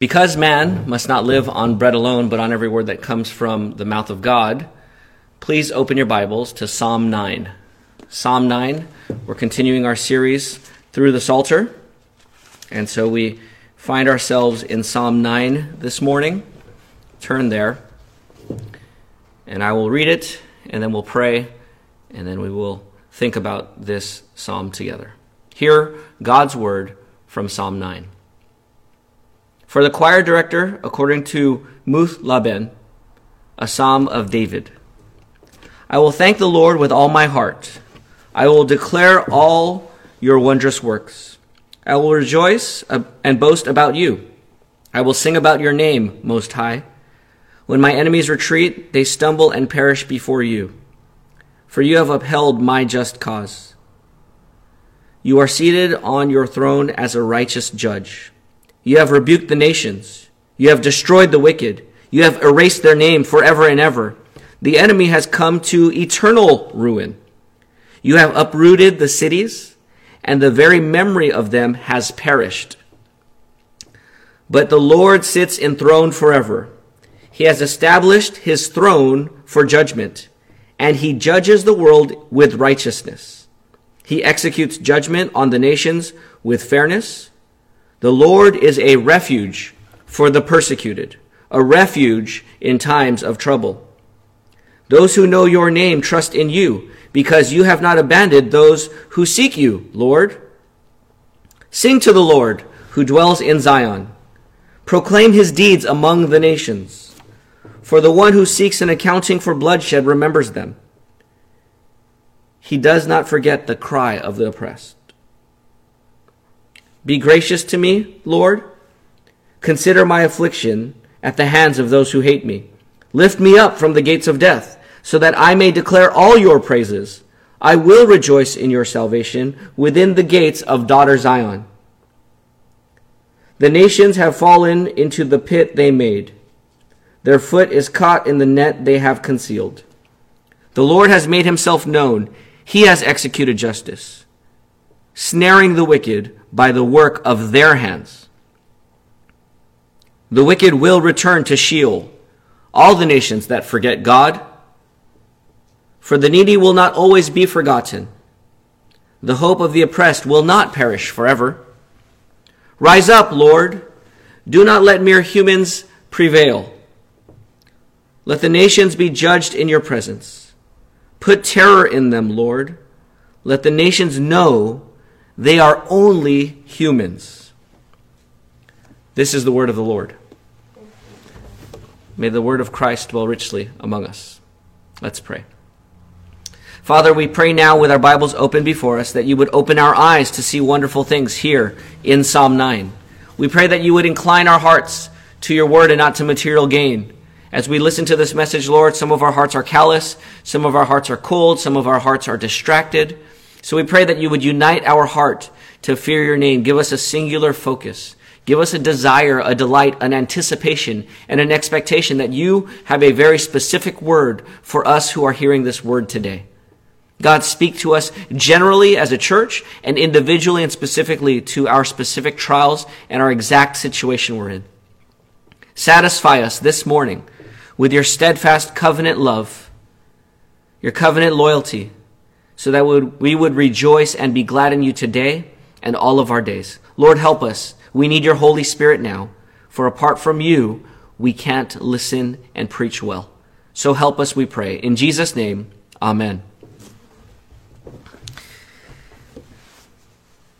Because man must not live on bread alone, but on every word that comes from the mouth of God, please open your Bibles to Psalm 9. Psalm 9, we're continuing our series through the Psalter. And so we find ourselves in Psalm 9 this morning. Turn there. And I will read it, and then we'll pray, and then we will think about this psalm together. Hear God's word from Psalm 9. For the choir director, according to Muth-labben, a psalm of David. I will thank the Lord with all my heart. I will declare all your wondrous works. I will rejoice and boast about you. I will sing about your name, Most High. When my enemies retreat, they stumble and perish before you. For you have upheld my just cause. You are seated on your throne as a righteous judge. You have rebuked the nations. You have destroyed the wicked. You have erased their name forever and ever. The enemy has come to eternal ruin. You have uprooted the cities, and the very memory of them has perished. But the Lord sits enthroned forever. He has established his throne for judgment, and he judges the world with righteousness. He executes judgment on the nations with fairness. The Lord is a refuge for the persecuted, a refuge in times of trouble. Those who know your name trust in you, because you have not abandoned those who seek you, Lord. Sing to the Lord, who dwells in Zion. Proclaim his deeds among the nations. For the one who seeks an accounting for bloodshed remembers them. He does not forget the cry of the oppressed. Be gracious to me, Lord. Consider my affliction at the hands of those who hate me. Lift me up from the gates of death, so that I may declare all your praises. I will rejoice in your salvation within the gates of daughter Zion. The nations have fallen into the pit they made. Their foot is caught in the net they have concealed. The Lord has made himself known. He has executed justice, snaring the wicked by the work of their hands. The wicked will return to Sheol, all the nations that forget God. For the needy will not always be forgotten. The hope of the oppressed will not perish forever. Rise up, Lord. Do not let mere humans prevail. Let the nations be judged in your presence. Put terror in them, Lord. Let the nations know they are only humans. This is the word of the Lord. May the word of Christ dwell richly among us. Let's pray. Father, we pray now with our Bibles open before us that you would open our eyes to see wonderful things here in Psalm 9. We pray that you would incline our hearts to your word and not to material gain. As we listen to this message, Lord, some of our hearts are callous, some of our hearts are cold, some of our hearts are distracted. So we pray that you would unite our heart to fear your name. Give us a singular focus. Give us a desire, a delight, an anticipation, and an expectation that you have a very specific word for us who are hearing this word today. God, speak to us generally as a church and individually and specifically to our specific trials and our exact situation we're in. Satisfy us this morning with your steadfast covenant love, your covenant loyalty, so that we would rejoice and be glad in you today and all of our days. Lord, help us. We need your Holy Spirit now, for apart from you, we can't listen and preach well. So help us, we pray. In Jesus' name, amen.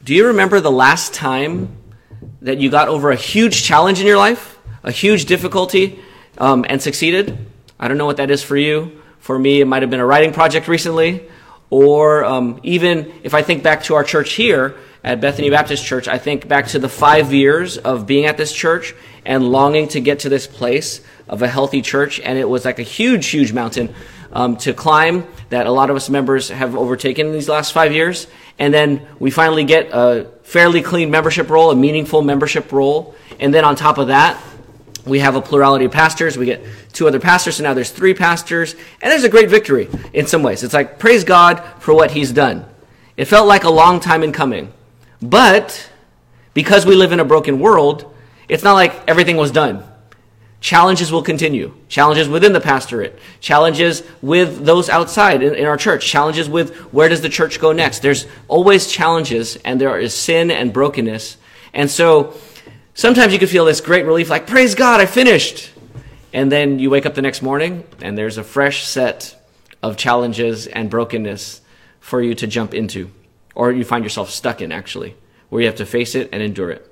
Do you remember the last time that you got over a huge challenge in your life, a huge difficulty, um, and succeeded? I don't know what that is for you. For me, it might have been a writing project recently. Or um, even if I think back to our church here at Bethany Baptist Church, I think back to the five years of being at this church and longing to get to this place of a healthy church. And it was like a huge, huge mountain um, to climb that a lot of us members have overtaken in these last five years. And then we finally get a fairly clean membership roll, a meaningful membership roll. And then on top of that, we have a plurality of pastors. We get two other pastors, so now there's three pastors. And there's a great victory in some ways. It's like, praise God for what he's done. It felt like a long time in coming. But because we live in a broken world, It's not like everything was done. Challenges will continue. Challenges within the pastorate. Challenges with those outside in, in, our church. Challenges with where does the church go next. There's always challenges and there is sin and brokenness. And so sometimes you can feel this great relief like, praise God, I finished. And then you wake up the next morning and there's a fresh set of challenges and brokenness for you to jump into. Or you find yourself stuck in actually, where you have to face it and endure it.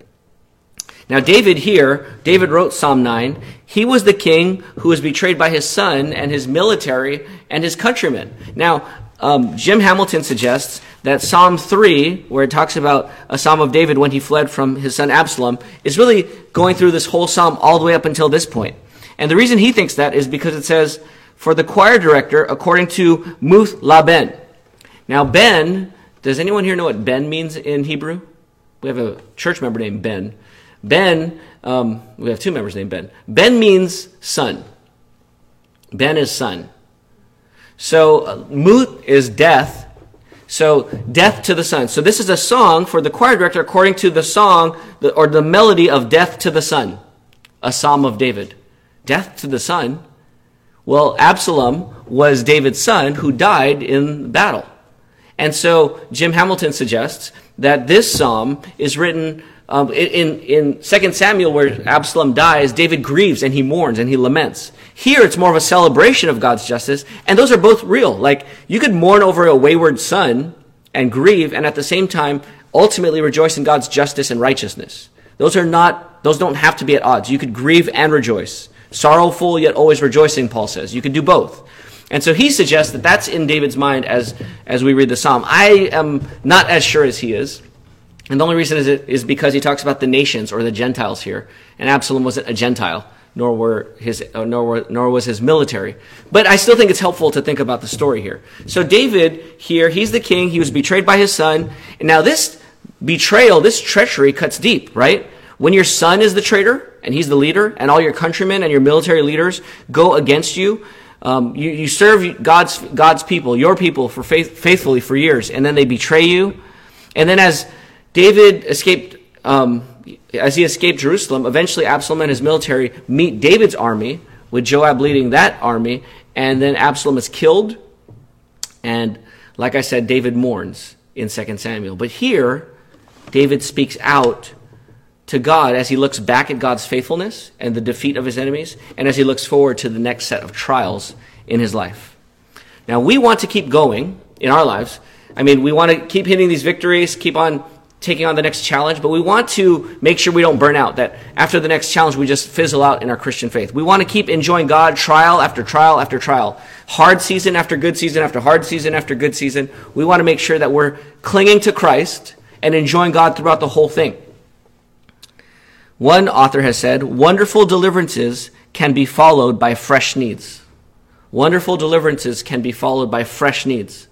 Now, David here, David wrote Psalm 9. He was the king who was betrayed by his son and his military and his countrymen. Now, um, Jim Hamilton suggests that Psalm 3, where it talks about a psalm of David when he fled from his son Absalom, is really going through this whole psalm all the way up until this point. And the reason he thinks that is because it says, for the choir director, according to Muth-labben. Now, Ben, does anyone here know what Ben means in Hebrew? We have a church member named Ben. Ben, um, we have two members named Ben. Ben means son. Ben is son. So uh, is death. So death to the son. So this is a song for the choir director according to the song or the melody of death to the son, a psalm of David. Death to the son. Well, Absalom was David's son who died in battle. And so Jim Hamilton suggests that this psalm is written um, in, in 2 Samuel, where Absalom dies, David grieves and he mourns and he laments. Here, it's more of a celebration of God's justice, and those are both real. Like, you could mourn over a wayward son and grieve, and at the same time, ultimately rejoice in God's justice and righteousness. Those are not, those don't have to be at odds. You could grieve and rejoice. Sorrowful, yet always rejoicing, Paul says. You could do both. And so he suggests that that's in David's mind as, as we read the psalm. I am not as sure as he is. And the only reason is, it, is because he talks about the nations or the Gentiles here. And Absalom wasn't a Gentile, nor, were his, uh, nor, were, nor was his military. But I still think it's helpful to think about the story here. So David here, he's the king. He was betrayed by his son. And now this betrayal, this treachery cuts deep, right? When your son is the traitor and he's the leader, and all your countrymen and your military leaders go against you, um, you, you serve God's, God's people, your people, for faith, faithfully for years, and then they betray you. And then as David escaped, um, as he escaped Jerusalem, eventually Absalom and his military meet David's army, with Joab leading that army, and then Absalom is killed. And like I said, David mourns in 2 Samuel. But here, David speaks out to God as he looks back at God's faithfulness and the defeat of his enemies, and as he looks forward to the next set of trials in his life. Now, we want to keep going in our lives. I mean, we want to keep hitting these victories, keep on taking on the next challenge, but we want to make sure we don't burn out, that after the next challenge, we just fizzle out in our Christian faith. We want to keep enjoying God trial after trial after trial, hard season after good season after hard season after good season. We want to make sure that we're clinging to Christ and enjoying God throughout the whole thing. One author has said, wonderful deliverances can be followed by fresh needs. Wonderful deliverances can be followed by fresh needs.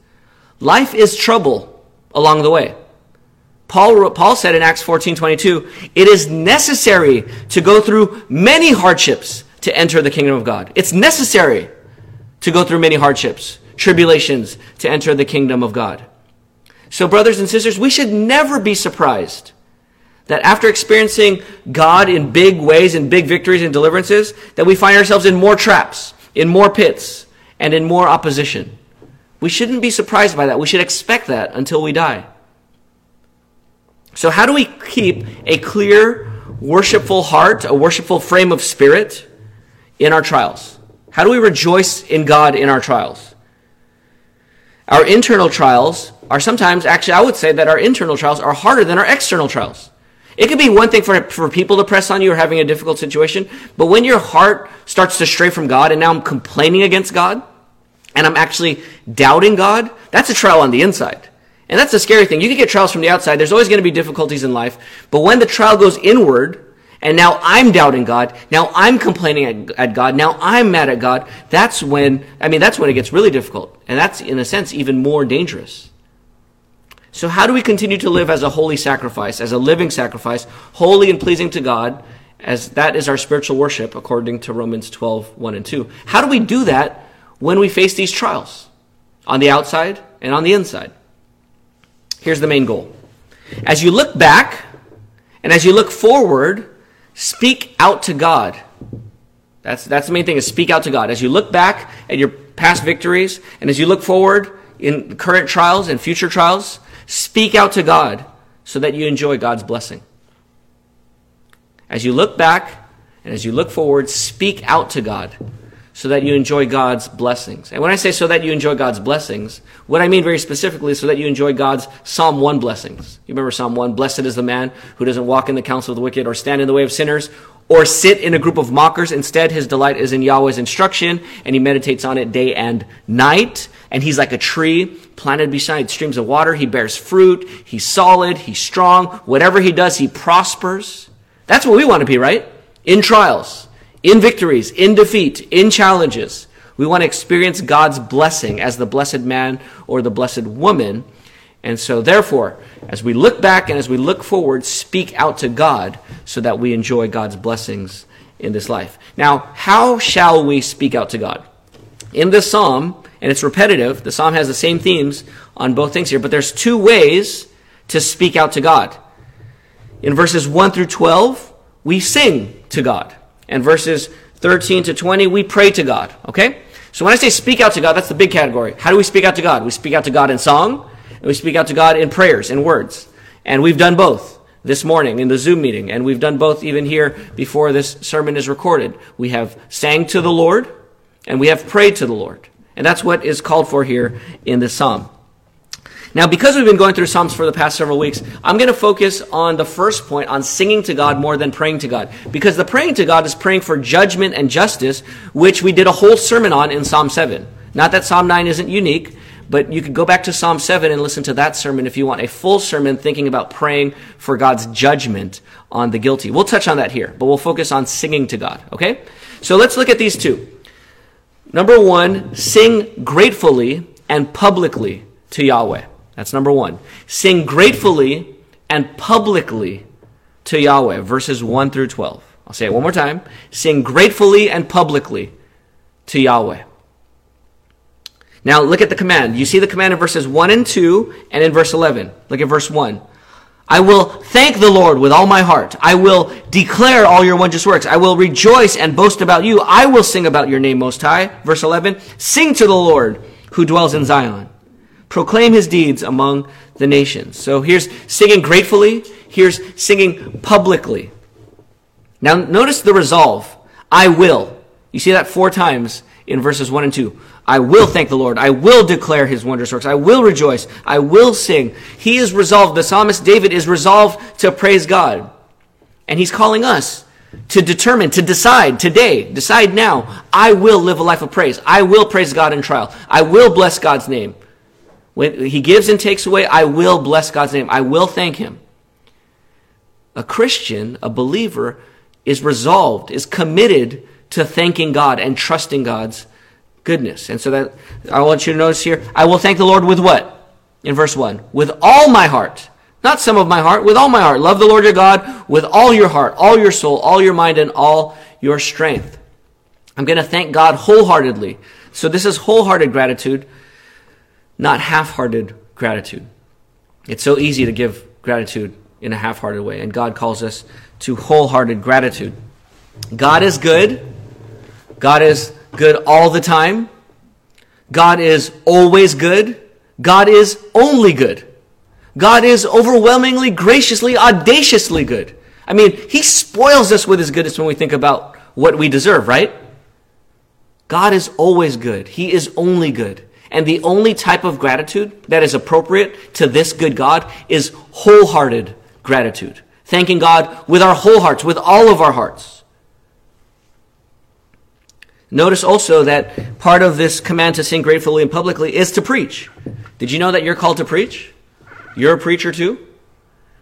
Life is trouble along the way. Paul, Paul said in Acts 14 22, it is necessary to go through many hardships to enter the kingdom of God. It's necessary to go through many hardships, tribulations to enter the kingdom of God. So, brothers and sisters, we should never be surprised that after experiencing God in big ways, in big victories and deliverances, that we find ourselves in more traps, in more pits, and in more opposition. We shouldn't be surprised by that. We should expect that until we die. So, how do we keep a clear, worshipful heart, a worshipful frame of spirit in our trials? How do we rejoice in God in our trials? Our internal trials are sometimes, actually, I would say that our internal trials are harder than our external trials. It could be one thing for, for people to press on you or having a difficult situation, but when your heart starts to stray from God and now I'm complaining against God and I'm actually doubting God, that's a trial on the inside. And that's the scary thing. You can get trials from the outside. There's always going to be difficulties in life. But when the trial goes inward, and now I'm doubting God, now I'm complaining at, at, God, now I'm mad at God, that's when, I mean, that's when it gets really difficult. And that's, in a sense, even more dangerous. So how do we continue to live as a holy sacrifice, as a living sacrifice, holy and pleasing to God, as that is our spiritual worship, according to Romans 12, 1 and 2? How do we do that when we face these trials? On the outside and on the inside. Here's the main goal. As you look back and as you look forward speak out to God. That's, that's the main thing is speak out to God. As you look back at your past victories and as you look forward in current trials and future trials, speak out to God so that you enjoy God's blessing. As you look back and as you look forward, speak out to God so that you enjoy God's blessings. And when I say so that you enjoy God's blessings, what I mean very specifically is so that you enjoy God's Psalm 1 blessings. You remember Psalm 1? Blessed is the man who doesn't walk in the counsel of the wicked or stand in the way of sinners or sit in a group of mockers. Instead, his delight is in Yahweh's instruction and he meditates on it day and night. And he's like a tree planted beside streams of water. He bears fruit. He's solid. He's strong. Whatever he does, he prospers. That's what we want to be, right? In trials in victories, in defeat, in challenges. We want to experience God's blessing as the blessed man or the blessed woman. And so, therefore, as we look back and as we look forward, speak out to God so that we enjoy God's blessings in this life. Now, how shall we speak out to God? In this psalm, and it's repetitive, the psalm has the same themes on both things here, but there's two ways to speak out to God. In verses 1 through 12, we sing to God. And verses 13 to 20, we pray to God. Okay? So when I say speak out to God, that's the big category. How do we speak out to God? We speak out to God in song, and we speak out to God in prayers, in words. And we've done both this morning in the Zoom meeting, and we've done both even here before this sermon is recorded. We have sang to the Lord, and we have prayed to the Lord. And that's what is called for here in this psalm. Now, because we've been going through Psalms for the past several weeks, I'm going to focus on the first point, on singing to God more than praying to God. Because the praying to God is praying for judgment and justice, which we did a whole sermon on in Psalm 7. Not that Psalm 9 isn't unique, but you could go back to Psalm 7 and listen to that sermon if you want a full sermon thinking about praying for God's judgment on the guilty. We'll touch on that here, but we'll focus on singing to God, okay? So let's look at these two. Number one, sing gratefully and publicly to Yahweh. That's number one. Sing gratefully and publicly to Yahweh, verses 1 through 12. I'll say it one more time. Sing gratefully and publicly to Yahweh. Now look at the command. You see the command in verses 1 and 2 and in verse 11. Look at verse 1. I will thank the Lord with all my heart. I will declare all your wondrous works. I will rejoice and boast about you. I will sing about your name most high. Verse 11. Sing to the Lord who dwells in Zion. Proclaim his deeds among the nations. So here's singing gratefully. Here's singing publicly. Now notice the resolve. I will. You see that four times in verses 1 and 2. I will thank the Lord. I will declare his wondrous works. I will rejoice. I will sing. He is resolved. The psalmist David is resolved to praise God. And he's calling us to determine, to decide today, decide now, I will live a life of praise. I will praise God in trial. I will bless God's name. When he gives and takes away, I will bless God's name. I will thank him. A Christian, a believer, is resolved, is committed to thanking God and trusting God's goodness. And so that I want you to notice here, I will thank the Lord with what? In verse 1. With all my heart. Not some of my heart, with all my heart. Love the Lord your God with all your heart, all your soul, all your mind, and all your strength. I'm going to thank God wholeheartedly. So this is wholehearted gratitude not half hearted gratitude. It's so easy to give gratitude in a half hearted way, and God calls us to wholehearted gratitude. God is good. God is good all the time. God is always good. God is only good. God is overwhelmingly, graciously, audaciously good. I mean, He spoils us with His goodness when we think about what we deserve, right? God is always good. He is only good. And the only type of gratitude that is appropriate to this good God is wholehearted gratitude. Thanking God with our whole hearts, with all of our hearts. Notice also that part of this command to sing gratefully and publicly is to preach. Did you know that you're called to preach? You're a preacher too?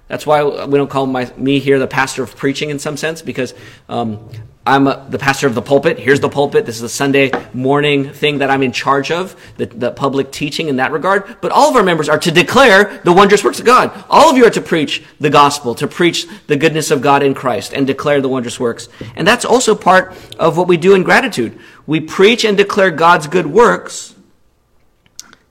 That's why we don't call my, me here the pastor of preaching in some sense, because um, I'm a, the pastor of the pulpit. Here's the pulpit. This is a Sunday morning thing that I'm in charge of, the, the public teaching in that regard. But all of our members are to declare the wondrous works of God. All of you are to preach the gospel, to preach the goodness of God in Christ and declare the wondrous works. And that's also part of what we do in gratitude. We preach and declare God's good works.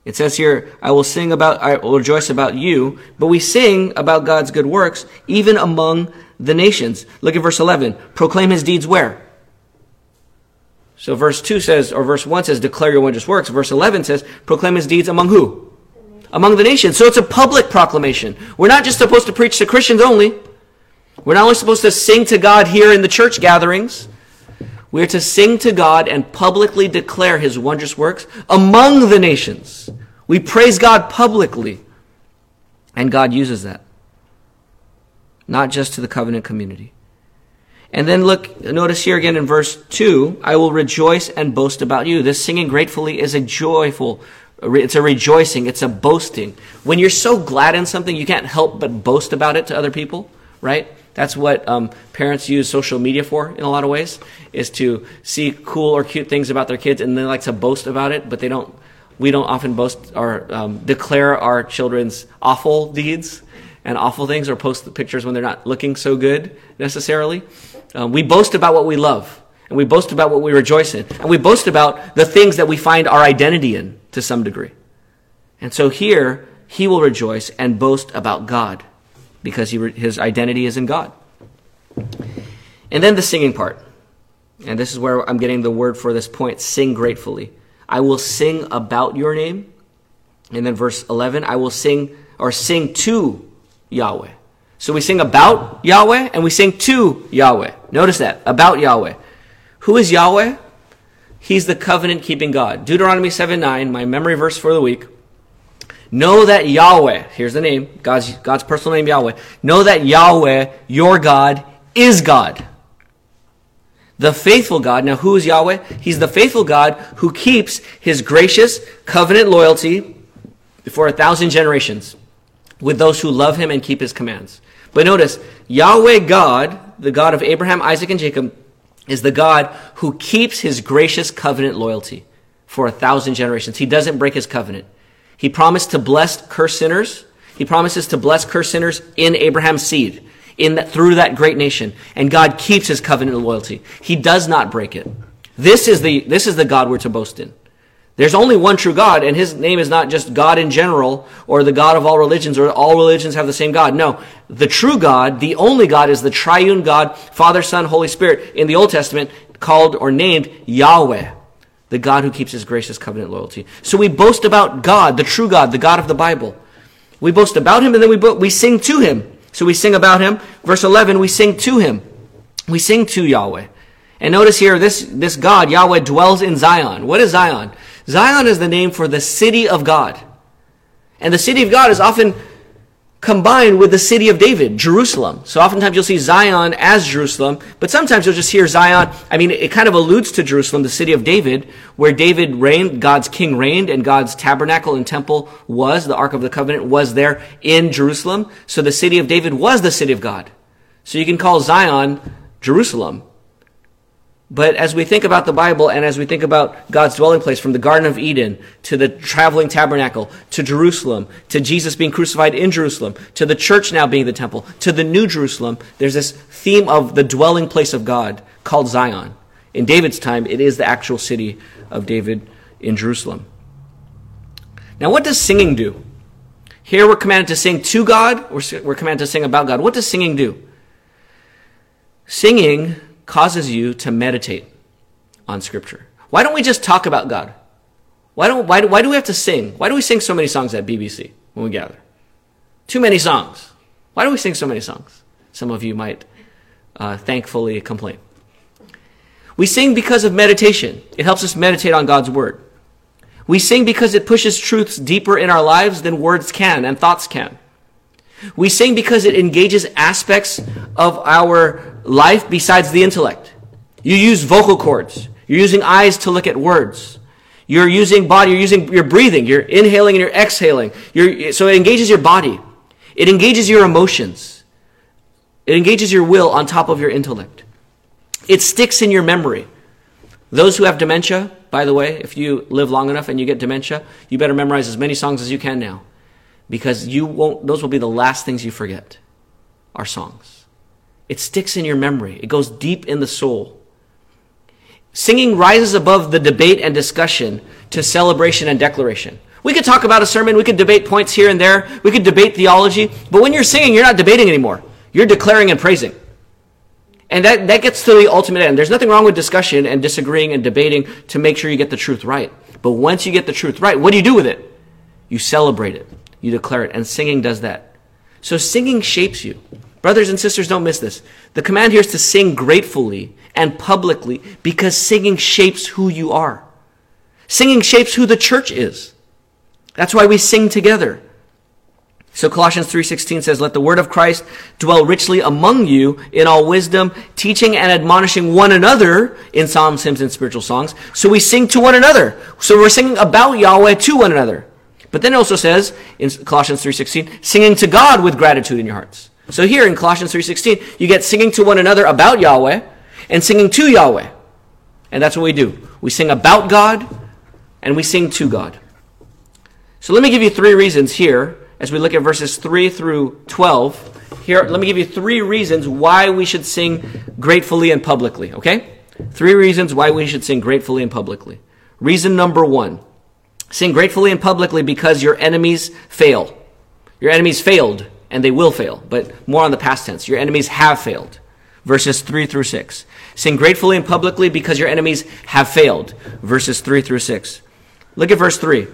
It says here, I will sing about, I will rejoice about you, but we sing about God's good works even among the nations. Look at verse 11. Proclaim his deeds where? So verse 2 says, or verse 1 says, declare your wondrous works. Verse 11 says, proclaim his deeds among who? Among the nations. So it's a public proclamation. We're not just supposed to preach to Christians only. We're not only supposed to sing to God here in the church gatherings. We're to sing to God and publicly declare his wondrous works among the nations. We praise God publicly. And God uses that. Not just to the covenant community. And then look, notice here again in verse 2, I will rejoice and boast about you. This singing gratefully is a joyful, it's a rejoicing, it's a boasting. When you're so glad in something, you can't help but boast about it to other people, right? That's what um, parents use social media for in a lot of ways, is to see cool or cute things about their kids and they like to boast about it, but they don't, we don't often boast or um, declare our children's awful deeds and awful things or post the pictures when they're not looking so good necessarily. Um, we boast about what we love and we boast about what we rejoice in and we boast about the things that we find our identity in to some degree. And so here, he will rejoice and boast about God because he, his identity is in God. And then the singing part. And this is where I'm getting the word for this point sing gratefully. I will sing about your name. And then verse 11, I will sing or sing to Yahweh. So we sing about Yahweh and we sing to Yahweh. Notice that. About Yahweh. Who is Yahweh? He's the covenant keeping God. Deuteronomy 7 9, my memory verse for the week. Know that Yahweh, here's the name, God's, God's personal name, Yahweh. Know that Yahweh, your God, is God. The faithful God. Now, who is Yahweh? He's the faithful God who keeps his gracious covenant loyalty for a thousand generations with those who love him and keep his commands. But notice, Yahweh God, the God of Abraham, Isaac, and Jacob, is the God who keeps his gracious covenant loyalty for a thousand generations. He doesn't break his covenant. He promised to bless cursed sinners. He promises to bless cursed sinners in Abraham's seed, in that, through that great nation. And God keeps his covenant loyalty. He does not break it. This is the, this is the God we're to boast in. There's only one true God, and his name is not just God in general, or the God of all religions, or all religions have the same God. No. The true God, the only God, is the triune God, Father, Son, Holy Spirit, in the Old Testament, called or named Yahweh the God who keeps his gracious covenant loyalty. So we boast about God, the true God, the God of the Bible. We boast about him and then we, bo- we sing to him. So we sing about him. Verse 11, we sing to him. We sing to Yahweh. And notice here, this, this God, Yahweh, dwells in Zion. What is Zion? Zion is the name for the city of God. And the city of God is often combined with the city of David, Jerusalem. So oftentimes you'll see Zion as Jerusalem, but sometimes you'll just hear Zion. I mean, it kind of alludes to Jerusalem, the city of David, where David reigned, God's king reigned, and God's tabernacle and temple was, the Ark of the Covenant was there in Jerusalem. So the city of David was the city of God. So you can call Zion Jerusalem. But as we think about the Bible and as we think about God's dwelling place from the Garden of Eden to the traveling tabernacle to Jerusalem to Jesus being crucified in Jerusalem to the church now being the temple to the New Jerusalem, there's this theme of the dwelling place of God called Zion. In David's time, it is the actual city of David in Jerusalem. Now, what does singing do? Here we're commanded to sing to God, we're commanded to sing about God. What does singing do? Singing causes you to meditate on Scripture. Why don't we just talk about God? Why, don't, why, do, why do we have to sing? Why do we sing so many songs at BBC when we gather? Too many songs. Why do we sing so many songs? Some of you might uh, thankfully complain. We sing because of meditation. It helps us meditate on God's Word. We sing because it pushes truths deeper in our lives than words can and thoughts can. We sing because it engages aspects of our life besides the intellect. You use vocal cords. You're using eyes to look at words. You're using body, you're using, you're breathing, you're inhaling and you're exhaling. You're, so it engages your body. It engages your emotions. It engages your will on top of your intellect. It sticks in your memory. Those who have dementia, by the way, if you live long enough and you get dementia, you better memorize as many songs as you can now because you won't, those will be the last things you forget are songs. It sticks in your memory. It goes deep in the soul. Singing rises above the debate and discussion to celebration and declaration. We could talk about a sermon, we could debate points here and there, we could debate theology, but when you're singing, you're not debating anymore. You're declaring and praising. And that, that gets to the ultimate end. There's nothing wrong with discussion and disagreeing and debating to make sure you get the truth right. But once you get the truth right, what do you do with it? You celebrate it. You declare it. And singing does that. So singing shapes you. Brothers and sisters, don't miss this. The command here is to sing gratefully and publicly because singing shapes who you are. Singing shapes who the church is. That's why we sing together. So Colossians 3:16 says, "Let the word of Christ dwell richly among you in all wisdom, teaching and admonishing one another in psalms, hymns, and spiritual songs." So we sing to one another. So we're singing about Yahweh to one another. But then it also says in Colossians 3:16, singing to God with gratitude in your hearts. So here in Colossians 3:16, you get singing to one another about Yahweh and singing to Yahweh. And that's what we do. We sing about God and we sing to God. So let me give you three reasons here as we look at verses 3 through 12. Here, let me give you three reasons why we should sing gratefully and publicly, okay? Three reasons why we should sing gratefully and publicly. Reason number one sing gratefully and publicly because your enemies fail. Your enemies failed, and they will fail, but more on the past tense. Your enemies have failed. Verses 3 through 6. Sing gratefully and publicly because your enemies have failed. Verses 3 through 6. Look at verse 3.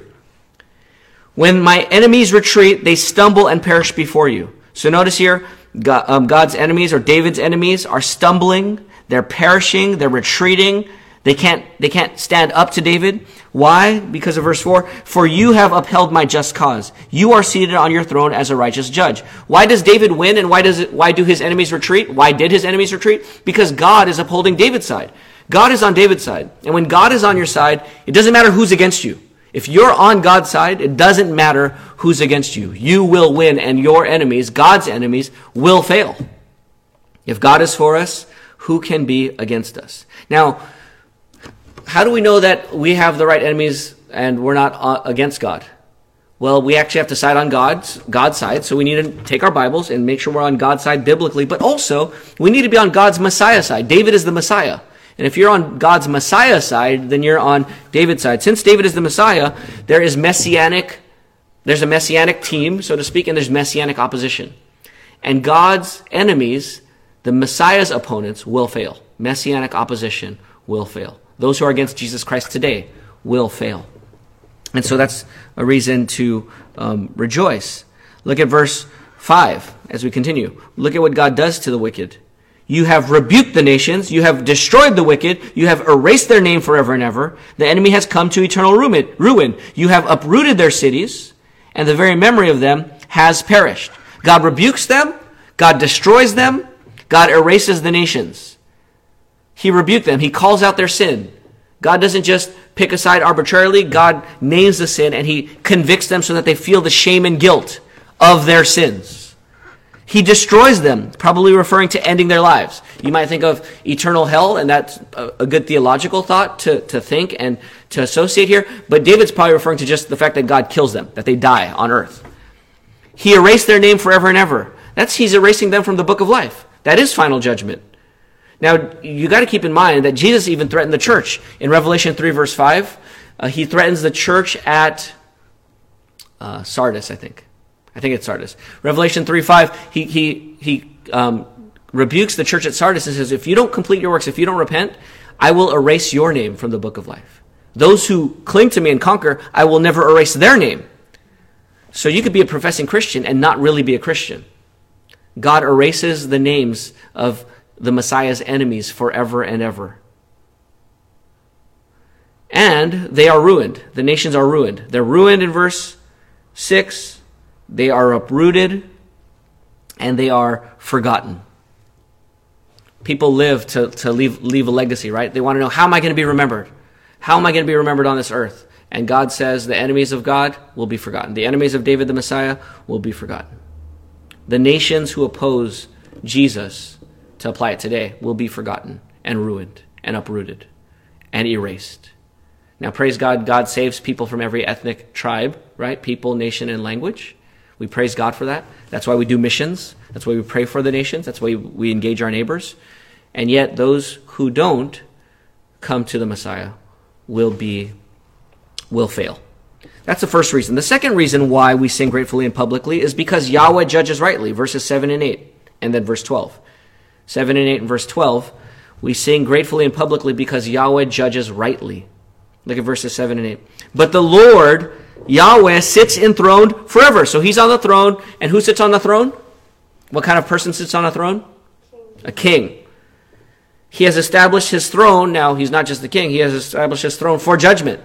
When my enemies retreat, they stumble and perish before you. So notice here, um, God's enemies or David's enemies are stumbling, they're perishing, they're retreating. They can't, they can't stand up to David. Why? Because of verse 4. For you have upheld my just cause. You are seated on your throne as a righteous judge. Why does David win and why does it, why do his enemies retreat? Why did his enemies retreat? Because God is upholding David's side. God is on David's side. And when God is on your side, it doesn't matter who's against you. If you're on God's side, it doesn't matter who's against you. You will win, and your enemies, God's enemies, will fail. If God is for us, who can be against us? Now, how do we know that we have the right enemies and we're not uh, against God? Well, we actually have to side on God's God's side, so we need to take our Bibles and make sure we're on God's side biblically. But also, we need to be on God's Messiah side. David is the Messiah. And if you're on God's Messiah side, then you're on David's side. Since David is the Messiah, there is messianic, there's a messianic team, so to speak, and there's messianic opposition. And God's enemies, the Messiah's opponents, will fail. Messianic opposition will fail. Those who are against Jesus Christ today will fail. And so that's a reason to um, rejoice. Look at verse 5 as we continue. Look at what God does to the wicked. You have rebuked the nations. You have destroyed the wicked. You have erased their name forever and ever. The enemy has come to eternal ruin. You have uprooted their cities, and the very memory of them has perished. God rebukes them. God destroys them. God erases the nations. He rebuked them. He calls out their sin. God doesn't just pick a side arbitrarily. God names the sin and he convicts them so that they feel the shame and guilt of their sins. He destroys them, probably referring to ending their lives. You might think of eternal hell, and that's a, good theological thought to, to think and to associate here. But David's probably referring to just the fact that God kills them, that they die on earth. He erased their name forever and ever. That's he's erasing them from the book of life. That is final judgment. Now, you got to keep in mind that Jesus even threatened the church. In Revelation 3, verse 5, uh, he threatens the church at uh, Sardis, I think. I think it's Sardis. Revelation 3 5, he, he, he um, rebukes the church at Sardis and says, If you don't complete your works, if you don't repent, I will erase your name from the book of life. Those who cling to me and conquer, I will never erase their name. So you could be a professing Christian and not really be a Christian. God erases the names of the Messiah's enemies forever and ever. And they are ruined. The nations are ruined. They're ruined in verse 6. They are uprooted and they are forgotten. People live to, to leave, leave a legacy, right? They want to know, how am I going to be remembered? How am I going to be remembered on this earth? And God says the enemies of God will be forgotten. The enemies of David the Messiah will be forgotten. The nations who oppose Jesus, to apply it today, will be forgotten and ruined and uprooted and erased. Now, praise God, God saves people from every ethnic tribe, right? People, nation, and language. We praise God for that. That's why we do missions. That's why we pray for the nations. That's why we engage our neighbors. And yet, those who don't come to the Messiah will be will fail. That's the first reason. The second reason why we sing gratefully and publicly is because Yahweh judges rightly, verses 7 and 8, and then verse 12. 7 and 8 and verse 12, we sing gratefully and publicly because Yahweh judges rightly. Look at verses 7 and 8. But the Lord, Yahweh, sits enthroned forever. So he's on the throne. And who sits on the throne? What kind of person sits on a throne? King. A king. He has established his throne. Now, he's not just the king, he has established his throne for judgment.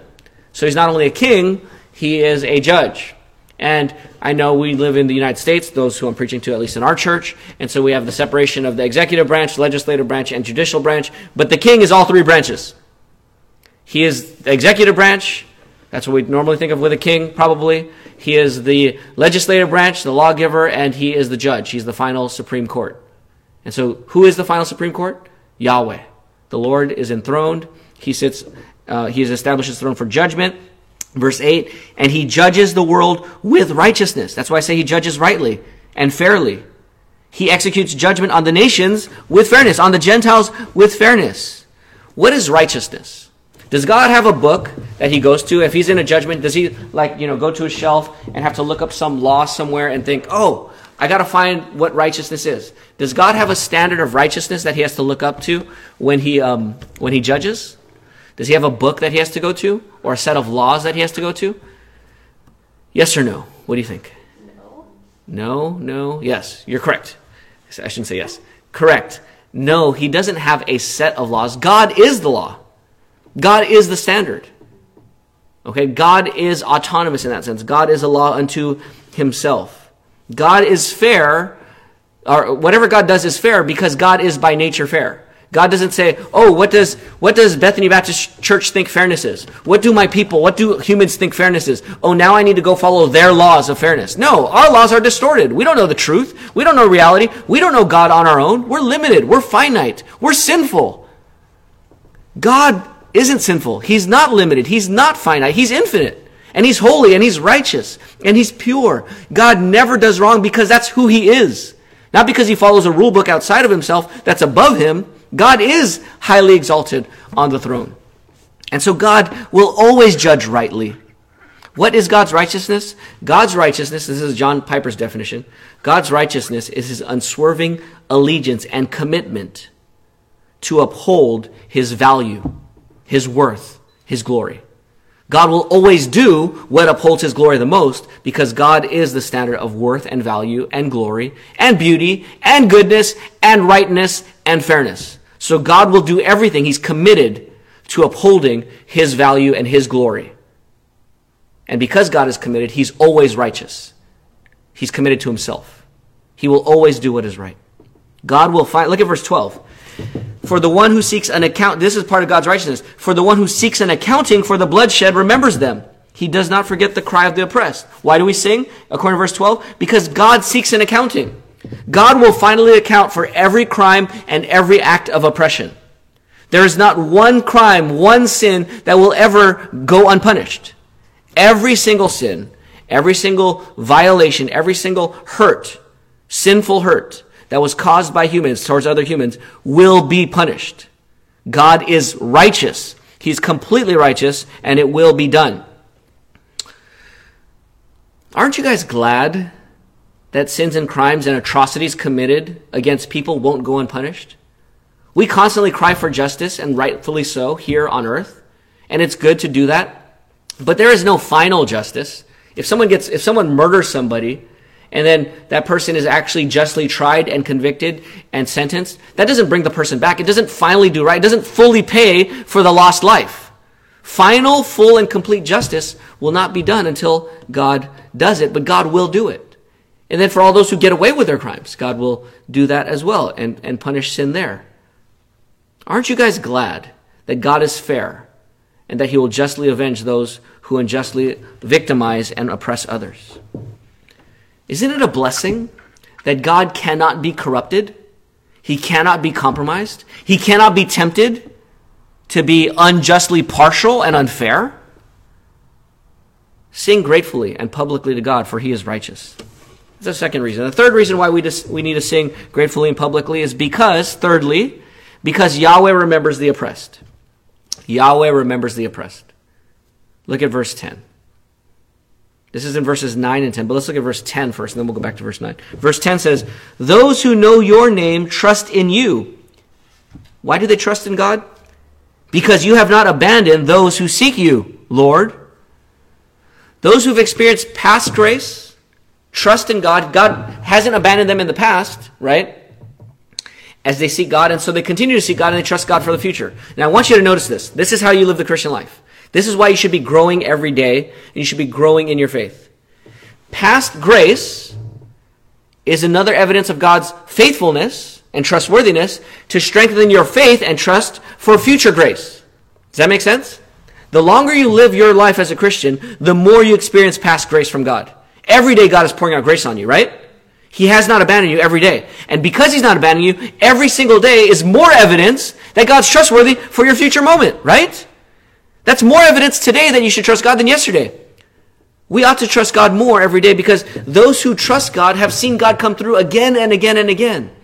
So he's not only a king, he is a judge. And I know we live in the United States, those who I'm preaching to, at least in our church. And so we have the separation of the executive branch, legislative branch, and judicial branch. But the king is all three branches. He is the executive branch. That's what we normally think of with a king, probably. He is the legislative branch, the lawgiver, and he is the judge. He's the final Supreme Court. And so, who is the final Supreme Court? Yahweh. The Lord is enthroned. He sits, uh, he has established his throne for judgment. Verse 8, and he judges the world with righteousness. That's why I say he judges rightly and fairly. He executes judgment on the nations with fairness, on the Gentiles with fairness. What is righteousness? Does God have a book that he goes to? If he's in a judgment, does he like, you know, go to a shelf and have to look up some law somewhere and think, oh, I got to find what righteousness is. Does God have a standard of righteousness that he has to look up to when he, um, when he judges? Does he have a book that he has to go to or a set of laws that he has to go to? Yes or no? What do you think? No. No, no, yes. You're correct. I shouldn't say yes. Correct. No, he doesn't have a set of laws. God is the law. God is the standard. Okay, God is autonomous in that sense. God is a law unto himself. God is fair, or whatever God does is fair because God is by nature fair. God doesn't say, "Oh, what does what does Bethany Baptist Church think fairness is? What do my people, what do humans think fairness is? Oh, now I need to go follow their laws of fairness." No, our laws are distorted. We don't know the truth. We don't know reality. We don't know God on our own. We're limited. We're finite. We're sinful. God isn't sinful. He's not limited. He's not finite. He's infinite. And he's holy and he's righteous and he's pure. God never does wrong because that's who he is. Not because he follows a rule book outside of himself that's above him. God is highly exalted on the throne. And so God will always judge rightly. What is God's righteousness? God's righteousness, this is John Piper's definition, God's righteousness is his unswerving allegiance and commitment to uphold his value, his worth, his glory. God will always do what upholds his glory the most because God is the standard of worth and value and glory and beauty and goodness and rightness and fairness. So God will do everything. He's committed to upholding his value and his glory. And because God is committed, he's always righteous. He's committed to himself. He will always do what is right. God will find, look at verse 12. For the one who seeks an account, this is part of God's righteousness. For the one who seeks an accounting for the bloodshed remembers them. He does not forget the cry of the oppressed. Why do we sing? According to verse 12, because God seeks an accounting. God will finally account for every crime and every act of oppression. There is not one crime, one sin that will ever go unpunished. Every single sin, every single violation, every single hurt, sinful hurt that was caused by humans towards other humans will be punished. God is righteous. He's completely righteous and it will be done. Aren't you guys glad that sins and crimes and atrocities committed against people won't go unpunished? We constantly cry for justice, and rightfully so, here on earth, and it's good to do that. But there is no final justice. If someone gets, if someone murders somebody, and then that person is actually justly tried and convicted and sentenced, that doesn't bring the person back. It doesn't finally do right. It doesn't fully pay for the lost life. Final, full, and complete justice will not be done until God does it, but God will do it. And then for all those who get away with their crimes, God will do that as well and, and punish sin there. Aren't you guys glad that God is fair and that he will justly avenge those who unjustly victimize and oppress others? Isn't it a blessing that God cannot be corrupted? He cannot be compromised. He cannot be tempted to be unjustly partial and unfair. Sing gratefully and publicly to God, for he is righteous. That's the second reason. The third reason why we, just, we need to sing gratefully and publicly is because, thirdly, because Yahweh remembers the oppressed. Yahweh remembers the oppressed. Look at verse 10. This is in verses 9 and 10, but let's look at verse 10 first, and then we'll go back to verse 9. Verse 10 says, Those who know your name trust in you. Why do they trust in God? Because you have not abandoned those who seek you, Lord. Those who've experienced past grace, trust in God. God hasn't abandoned them in the past, right? As they seek God, and so they continue to seek God and they trust God for the future. Now, I want you to notice this. This is how you live the Christian life. This is why you should be growing every day, and you should be growing in your faith. Past grace is another evidence of God's faithfulness and trustworthiness to strengthen your faith and trust for future grace. Does that make sense? The longer you live your life as a Christian, the more you experience past grace from God. Every day God is pouring out grace on you, right? He has not abandoned you every day. And because He's not abandoning you, every single day is more evidence that God's trustworthy for your future moment, right? That's more evidence today that you should trust God than yesterday. We ought to trust God more every day because those who trust God have seen God come through again and again and again.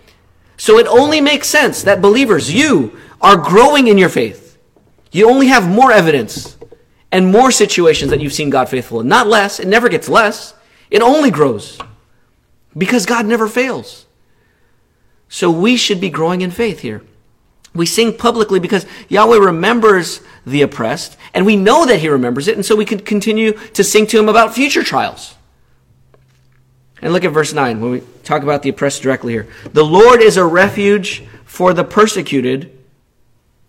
So it only makes sense that believers, you, are growing in your faith. You only have more evidence and more situations that you've seen God faithful in. Not less. It never gets less. It only grows because God never fails. So we should be growing in faith here. We sing publicly because Yahweh remembers the oppressed, and we know that He remembers it, and so we can continue to sing to Him about future trials. And look at verse 9 when we talk about the oppressed directly here. The Lord is a refuge for the persecuted,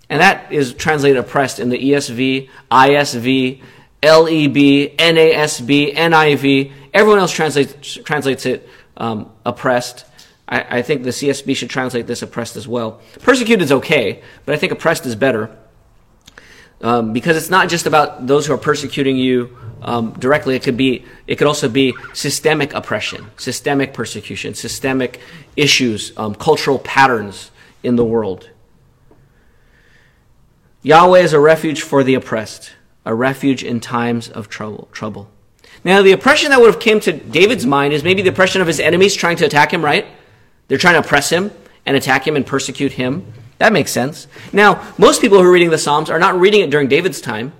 and that is translated oppressed in the ESV, ISV, LEB, NASB, NIV. Everyone else translates, translates it um, oppressed. I, I think the CSB should translate this oppressed as well. Persecuted is okay, but I think oppressed is better. Um, because it's not just about those who are persecuting you um, directly. It could be, it could also be systemic oppression, systemic persecution, systemic issues, um, cultural patterns in the world. Yahweh is a refuge for the oppressed, a refuge in times of trouble. Trouble. Now, the oppression that would have came to David's mind is maybe the oppression of his enemies trying to attack him, right? They're trying to oppress him and attack him and persecute him. That makes sense. Now, most people who are reading the Psalms are not reading it during David's time.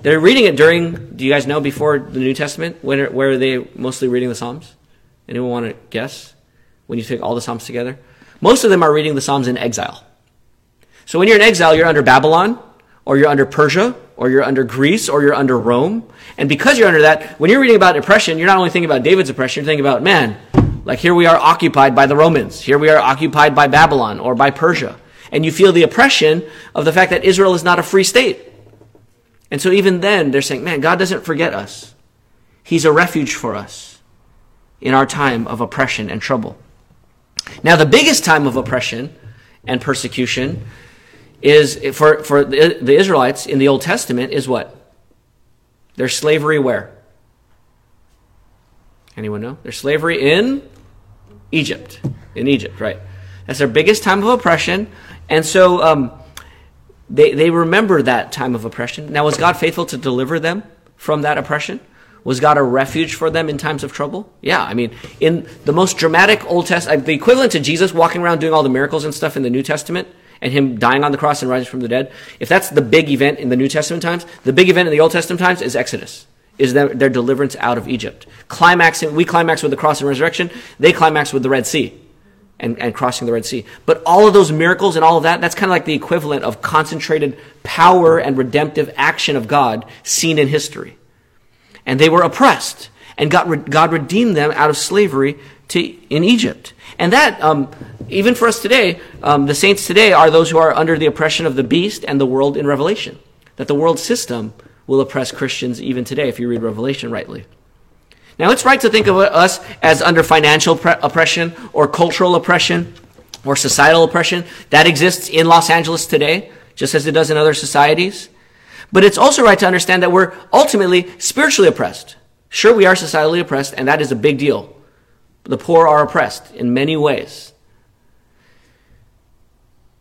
They're reading it during, do you guys know, before the New Testament? When where are they mostly reading the Psalms? Anyone want to guess? When you take all the Psalms together? Most of them are reading the Psalms in exile. So when you're in exile, you're under Babylon, or you're under Persia, or you're under Greece, or you're under Rome. And because you're under that, when you're reading about oppression, you're not only thinking about David's oppression, you're thinking about, man, like here we are occupied by the Romans. Here we are occupied by Babylon or by Persia. And you feel the oppression of the fact that Israel is not a free state. And so even then, they're saying, man, God doesn't forget us. He's a refuge for us in our time of oppression and trouble. Now, the biggest time of oppression and persecution is for, for the, the Israelites in the Old Testament is what? Their slavery where? Anyone know? Their slavery in Egypt. In Egypt, right. That's their biggest time of oppression. And so um, they, they remember that time of oppression. Now, was God faithful to deliver them from that oppression? Was God a refuge for them in times of trouble? Yeah, I mean, in the most dramatic Old Testament, the equivalent to Jesus walking around doing all the miracles and stuff in the New Testament, and him dying on the cross and rising from the dead, if that's the big event in the New Testament times, the big event in the Old Testament times is Exodus is their, their deliverance out of Egypt. Climaxing, we climax with the cross and resurrection. They climax with the Red Sea and, and crossing the Red Sea. But all of those miracles and all of that, that's kind of like the equivalent of concentrated power and redemptive action of God seen in history. And they were oppressed, and God, God redeemed them out of slavery to, in Egypt. And that, um, even for us today, um, the saints today are those who are under the oppression of the beast and the world in Revelation. That the world system will oppress Christians even today if you read Revelation rightly. Now, it's right to think of us as under financial pre- oppression or cultural oppression or societal oppression. That exists in Los Angeles today, just as it does in other societies. But it's also right to understand that we're ultimately spiritually oppressed. Sure, we are societally oppressed, and that is a big deal. The poor are oppressed in many ways.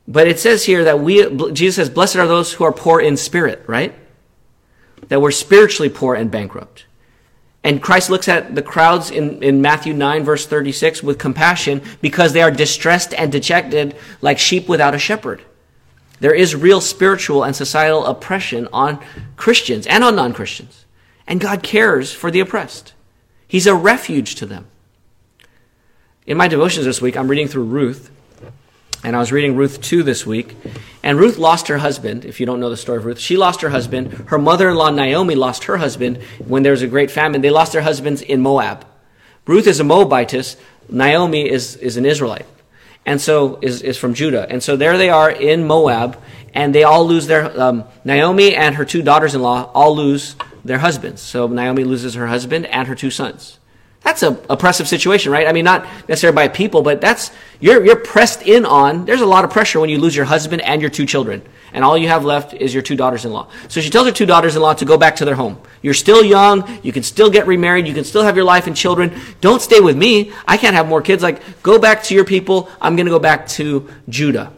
But it says here that we, Jesus says, blessed are those who are poor in spirit, right? that we're spiritually poor and bankrupt. And Christ looks at the crowds in, in Matthew 9, verse 36, with compassion because they are distressed and dejected like sheep without a shepherd. There is real spiritual and societal oppression on Christians and on non Christians. And God cares for the oppressed. He's a refuge to them. In my devotions this week, I'm reading through Ruth, and I was reading Ruth 2 this week. And Ruth lost her husband, if you don't know the story of Ruth. She lost her husband. Her mother in law, Naomi, lost her husband when there was a great famine. They lost their husbands in Moab. Ruth is a Moabitess. Naomi is, is an Israelite. And so is, is from Judah. And so there they are in Moab, and they all lose their, um, Naomi and her two daughters in law all lose their husbands. So Naomi loses her husband and her two sons. That's a oppressive situation, right? I mean, not necessarily by people, but that's, you're, you're pressed in on. There's a lot of pressure when you lose your husband and your two children. And all you have left is your two daughters in law. So she tells her two daughters in law to go back to their home. You're still young. You can still get remarried. You can still have your life and children. Don't stay with me. I can't have more kids. Like, go back to your people. I'm going to go back to Judah.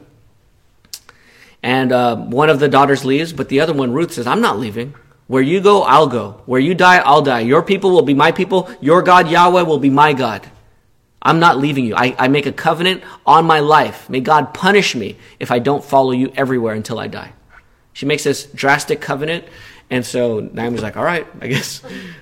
And uh, one of the daughters leaves, but the other one, Ruth, says, I'm not leaving. Where you go, I'll go. Where you die, I'll die. Your people will be my people. Your God, Yahweh, will be my God. I'm not leaving you. I, I make a covenant on my life. May God punish me if I don't follow you everywhere until I die. She makes this drastic covenant. And so Naomi's like, all right, I guess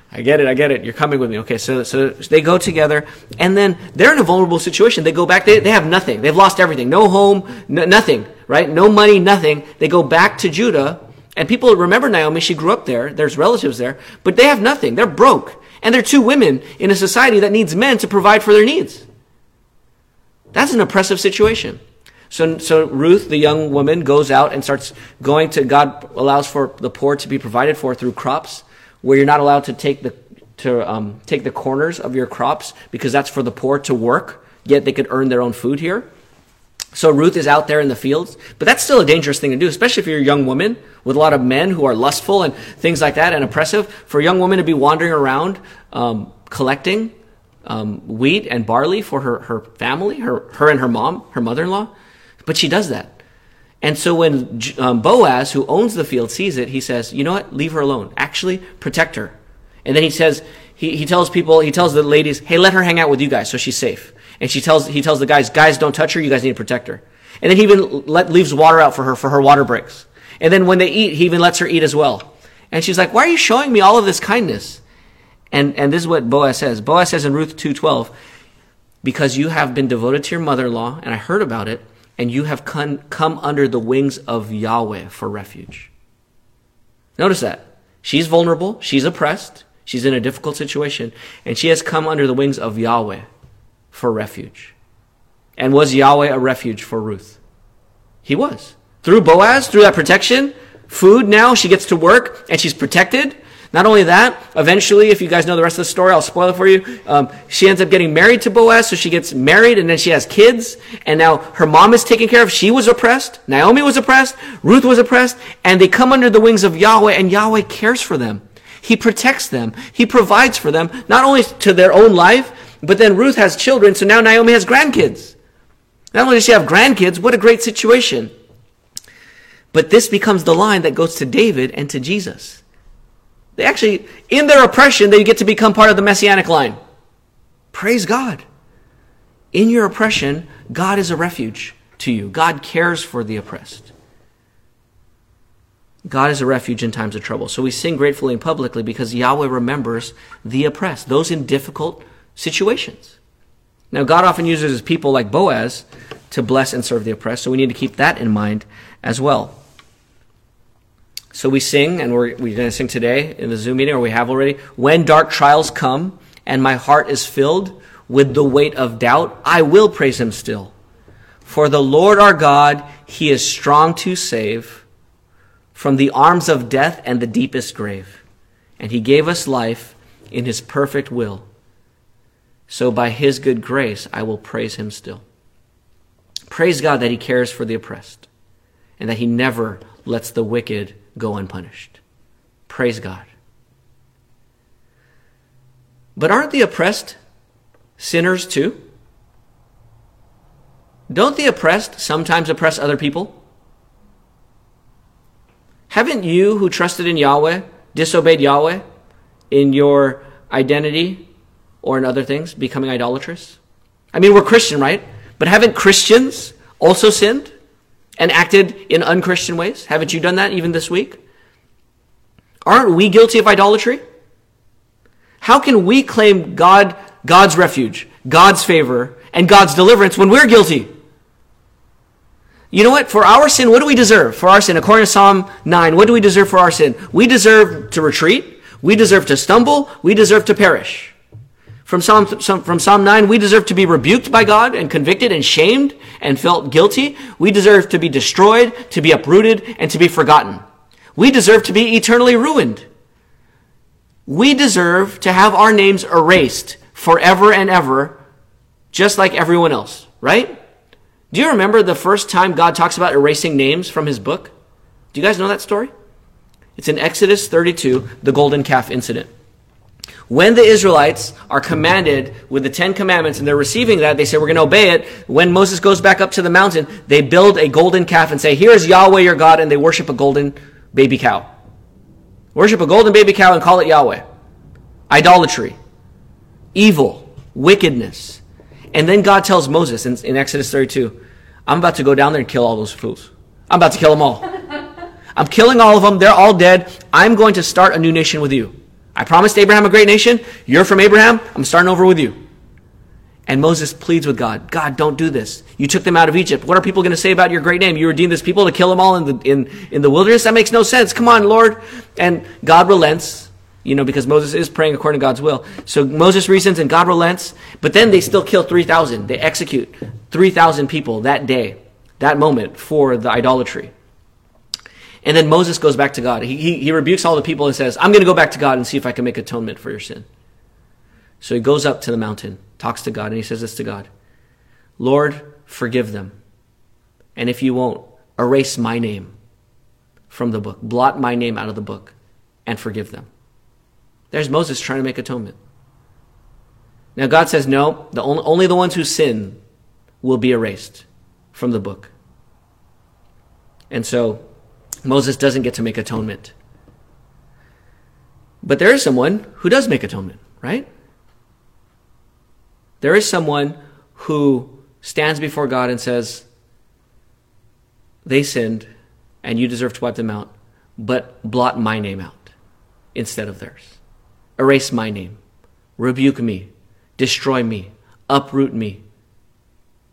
I get it. I get it. You're coming with me. Okay. So, so they go together and then they're in a vulnerable situation. They go back. They, they have nothing. They've lost everything. No home, nothing, right? No money, nothing. They go back to Judah and people remember Naomi, she grew up there, there's relatives there, but they have nothing. They're broke. And they're two women in a society that needs men to provide for their needs. That's an oppressive situation. So, so Ruth, the young woman, goes out and starts going to, God allows for the poor to be provided for through crops, where you're not allowed to take the, to, um, take the corners of your crops because that's for the poor to work, yet they could earn their own food here. So Ruth is out there in the fields, but that's still a dangerous thing to do, especially if you're a young woman with a lot of men who are lustful and things like that and oppressive. For a young woman to be wandering around um, collecting um, wheat and barley for her, her family, her, her and her mom, her mother-in-law, but she does that. And so when um, Boaz, who owns the field, sees it, he says, "You know what? Leave her alone. Actually, protect her." And then he says, he, he tells people, he tells the ladies, "Hey, let her hang out with you guys, so she's safe." And she tells, he tells the guys, guys, don't touch her. You guys need to protect her. And then he even let, leaves water out for her for her water breaks. And then when they eat, he even lets her eat as well. And she's like, why are you showing me all of this kindness? And, and this is what Boaz says. Boaz says in Ruth 2.12, because you have been devoted to your mother-in-law, and I heard about it, and you have come, come under the wings of Yahweh for refuge. Notice that. She's vulnerable. She's oppressed. She's in a difficult situation. And she has come under the wings of Yahweh for refuge. And was Yahweh a refuge for Ruth? He was. Through Boaz, through that protection, food now, she gets to work and she's protected. Not only that, eventually, if you guys know the rest of the story, I'll spoil it for you. Um, she ends up getting married to Boaz, so she gets married and then she has kids. And now her mom is taken care of. She was oppressed. Naomi was oppressed. Ruth was oppressed. And they come under the wings of Yahweh and Yahweh cares for them. He protects them. He provides for them, not only to their own life, but then Ruth has children, so now Naomi has grandkids. Not only does she have grandkids, what a great situation. But this becomes the line that goes to David and to Jesus. They actually, in their oppression, they get to become part of the messianic line. Praise God. In your oppression, God is a refuge to you. God cares for the oppressed. God is a refuge in times of trouble. So we sing gratefully and publicly because Yahweh remembers the oppressed, those in difficult situations. Now, God often uses his people like Boaz to bless and serve the oppressed, so we need to keep that in mind as well. So we sing, and we're, we're going to sing today in the Zoom meeting, or we have already. When dark trials come and my heart is filled with the weight of doubt, I will praise him still. For the Lord our God, he is strong to save from the arms of death and the deepest grave. And he gave us life in his perfect will. So by his good grace, I will praise him still. Praise God that he cares for the oppressed and that he never lets the wicked go unpunished. Praise God. But aren't the oppressed sinners too? Don't the oppressed sometimes oppress other people? Haven't you who trusted in Yahweh disobeyed Yahweh in your identity or in other things, becoming idolatrous? I mean, we're Christian, right? But haven't Christians also sinned and acted in unchristian ways? Haven't you done that even this week? Aren't we guilty of idolatry? How can we claim God, God's refuge, God's favor, and God's deliverance when we're guilty? You know what? For our sin, what do we deserve? For our sin, according to Psalm 9, what do we deserve for our sin? We deserve to retreat. We deserve to stumble. We deserve to perish. From Psalm, from Psalm 9, we deserve to be rebuked by God and convicted and shamed and felt guilty. We deserve to be destroyed, to be uprooted, and to be forgotten. We deserve to be eternally ruined. We deserve to have our names erased forever and ever, just like everyone else, right? Do you remember the first time God talks about erasing names from his book? Do you guys know that story? It's in Exodus 32, the golden calf incident. When the Israelites are commanded with the Ten Commandments and they're receiving that, they say, We're going to obey it. When Moses goes back up to the mountain, they build a golden calf and say, Here is Yahweh your God, and they worship a golden baby cow. Worship a golden baby cow and call it Yahweh. Idolatry, evil, wickedness. And then God tells Moses in, in Exodus 32, I'm about to go down there and kill all those fools. I'm about to kill them all. I'm killing all of them. They're all dead. I'm going to start a new nation with you. I promised Abraham a great nation. You're from Abraham. I'm starting over with you. And Moses pleads with God, God, don't do this. You took them out of Egypt. What are people going to say about your great name? You redeemed this people to kill them all in the, in, in the wilderness? That makes no sense. Come on, Lord. And God relents you know, because Moses is praying according to God's will. So Moses reasons and God relents, but then they still kill 3,000. They execute 3,000 people that day, that moment for the idolatry. And then Moses goes back to God. He, he, he rebukes all the people and says, I'm going to go back to God and see if I can make atonement for your sin. So he goes up to the mountain, talks to God, and he says this to God Lord, forgive them. And if you won't, erase my name from the book, blot my name out of the book, and forgive them. There's Moses trying to make atonement. Now God says, no, the only, only the ones who sin will be erased from the book. And so Moses doesn't get to make atonement. But there is someone who does make atonement, right? There is someone who stands before God and says, They sinned, and you deserve to wipe them out, but blot my name out instead of theirs. Erase my name. Rebuke me. Destroy me. Uproot me.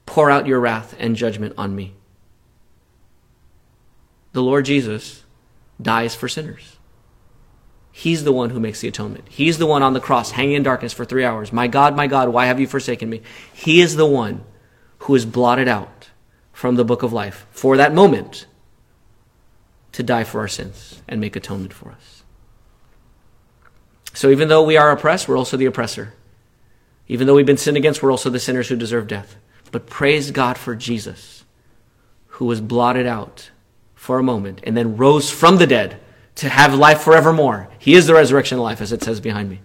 Pour out your wrath and judgment on me. The Lord Jesus dies for sinners. He's the one who makes the atonement. He's the one on the cross, hanging in darkness for three hours. My God, my God, why have you forsaken me? He is the one who is blotted out from the book of life for that moment to die for our sins and make atonement for us. So even though we are oppressed, we're also the oppressor. Even though we've been sinned against, we're also the sinners who deserve death. But praise God for Jesus, who was blotted out for a moment and then rose from the dead to have life forevermore. He is the resurrection life, as it says behind me.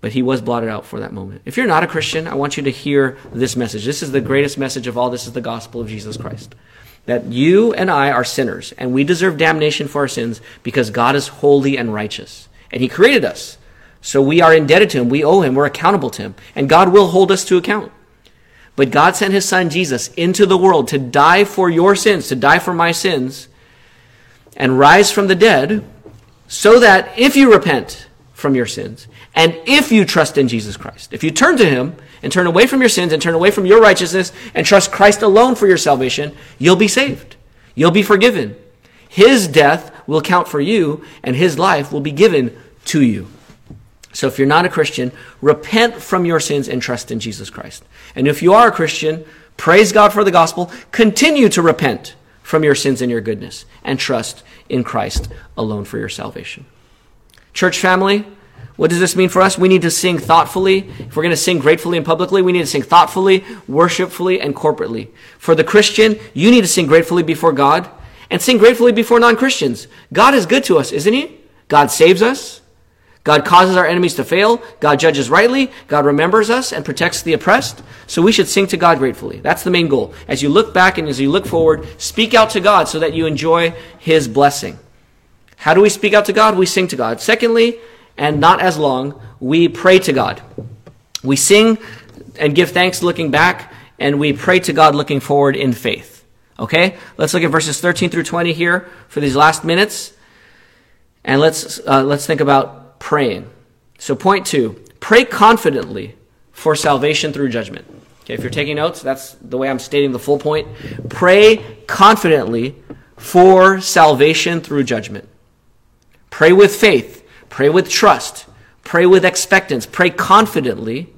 But he was blotted out for that moment. If you're not a Christian, I want you to hear this message. This is the greatest message of all. This is the gospel of Jesus Christ that you and I are sinners and we deserve damnation for our sins because God is holy and righteous. And He created us. So we are indebted to Him. We owe Him. We're accountable to Him. And God will hold us to account. But God sent His Son Jesus into the world to die for your sins, to die for my sins, and rise from the dead so that if you repent from your sins and if you trust in Jesus Christ, if you turn to Him, and turn away from your sins and turn away from your righteousness and trust Christ alone for your salvation, you'll be saved. You'll be forgiven. His death will count for you and his life will be given to you. So if you're not a Christian, repent from your sins and trust in Jesus Christ. And if you are a Christian, praise God for the gospel. Continue to repent from your sins and your goodness and trust in Christ alone for your salvation. Church family, what does this mean for us? We need to sing thoughtfully. If we're going to sing gratefully and publicly, we need to sing thoughtfully, worshipfully, and corporately. For the Christian, you need to sing gratefully before God and sing gratefully before non Christians. God is good to us, isn't He? God saves us. God causes our enemies to fail. God judges rightly. God remembers us and protects the oppressed. So we should sing to God gratefully. That's the main goal. As you look back and as you look forward, speak out to God so that you enjoy His blessing. How do we speak out to God? We sing to God. Secondly, and not as long, we pray to God. We sing and give thanks looking back, and we pray to God looking forward in faith. Okay? Let's look at verses 13 through 20 here for these last minutes. And let's, uh, let's think about praying. So, point two pray confidently for salvation through judgment. Okay, if you're taking notes, that's the way I'm stating the full point. Pray confidently for salvation through judgment. Pray with faith, pray with trust, pray with expectance, pray confidently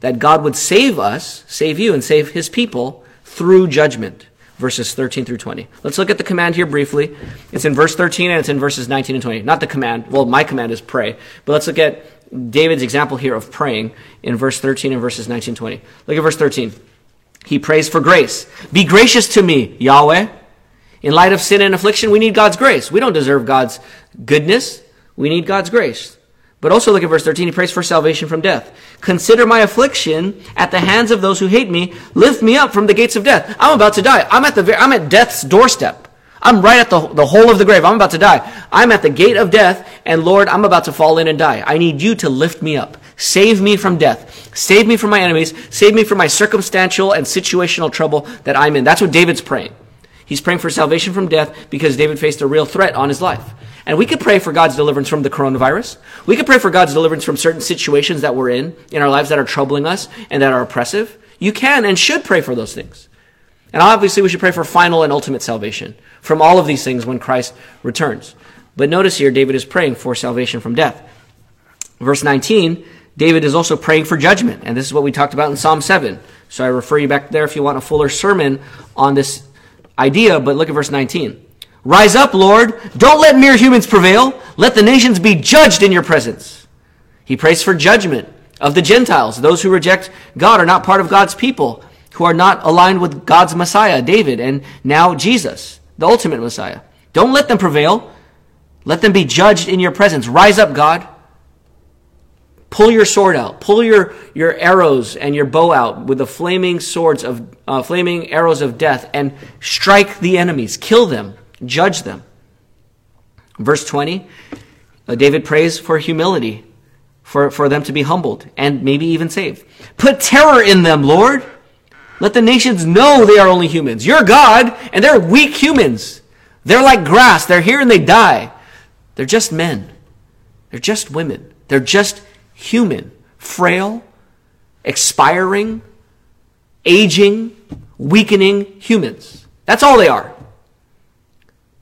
that God would save us, save you, and save his people through judgment. Verses 13 through 20. Let's look at the command here briefly. It's in verse 13 and it's in verses 19 and 20. Not the command. Well, my command is pray. But let's look at David's example here of praying in verse 13 and verses 19 and 20. Look at verse 13. He prays for grace. Be gracious to me, Yahweh. In light of sin and affliction, we need God's grace. We don't deserve God's goodness. We need God's grace. But also look at verse 13. He prays for salvation from death. Consider my affliction at the hands of those who hate me. Lift me up from the gates of death. I'm about to die. I'm at the, I'm at death's doorstep. I'm right at the, the hole of the grave. I'm about to die. I'm at the gate of death, and Lord, I'm about to fall in and die. I need you to lift me up. Save me from death. Save me from my enemies. Save me from my circumstantial and situational trouble that I'm in. That's what David's praying. He's praying for salvation from death because David faced a real threat on his life. And we could pray for God's deliverance from the coronavirus. We could pray for God's deliverance from certain situations that we're in in our lives that are troubling us and that are oppressive. You can and should pray for those things. And obviously, we should pray for final and ultimate salvation from all of these things when Christ returns. But notice here, David is praying for salvation from death. Verse 19, David is also praying for judgment. And this is what we talked about in Psalm 7. So I refer you back there if you want a fuller sermon on this idea. But look at verse 19. Rise up, Lord. Don't let mere humans prevail. Let the nations be judged in your presence. He prays for judgment of the Gentiles. Those who reject God are not part of God's people, who are not aligned with God's Messiah, David, and now Jesus, the ultimate Messiah. Don't let them prevail. Let them be judged in your presence. Rise up, God. Pull your sword out. Pull your, your arrows and your bow out with the flaming swords of, uh, flaming arrows of death and strike the enemies. Kill them judge them. Verse 20, uh, David prays for humility, for, for them to be humbled and maybe even saved. Put terror in them, Lord. Let the nations know they are only humans. You're God, and they're weak humans. They're like grass. They're here and they die. They're just men. They're just women. They're just human, frail, expiring, aging, weakening humans. That's all they are.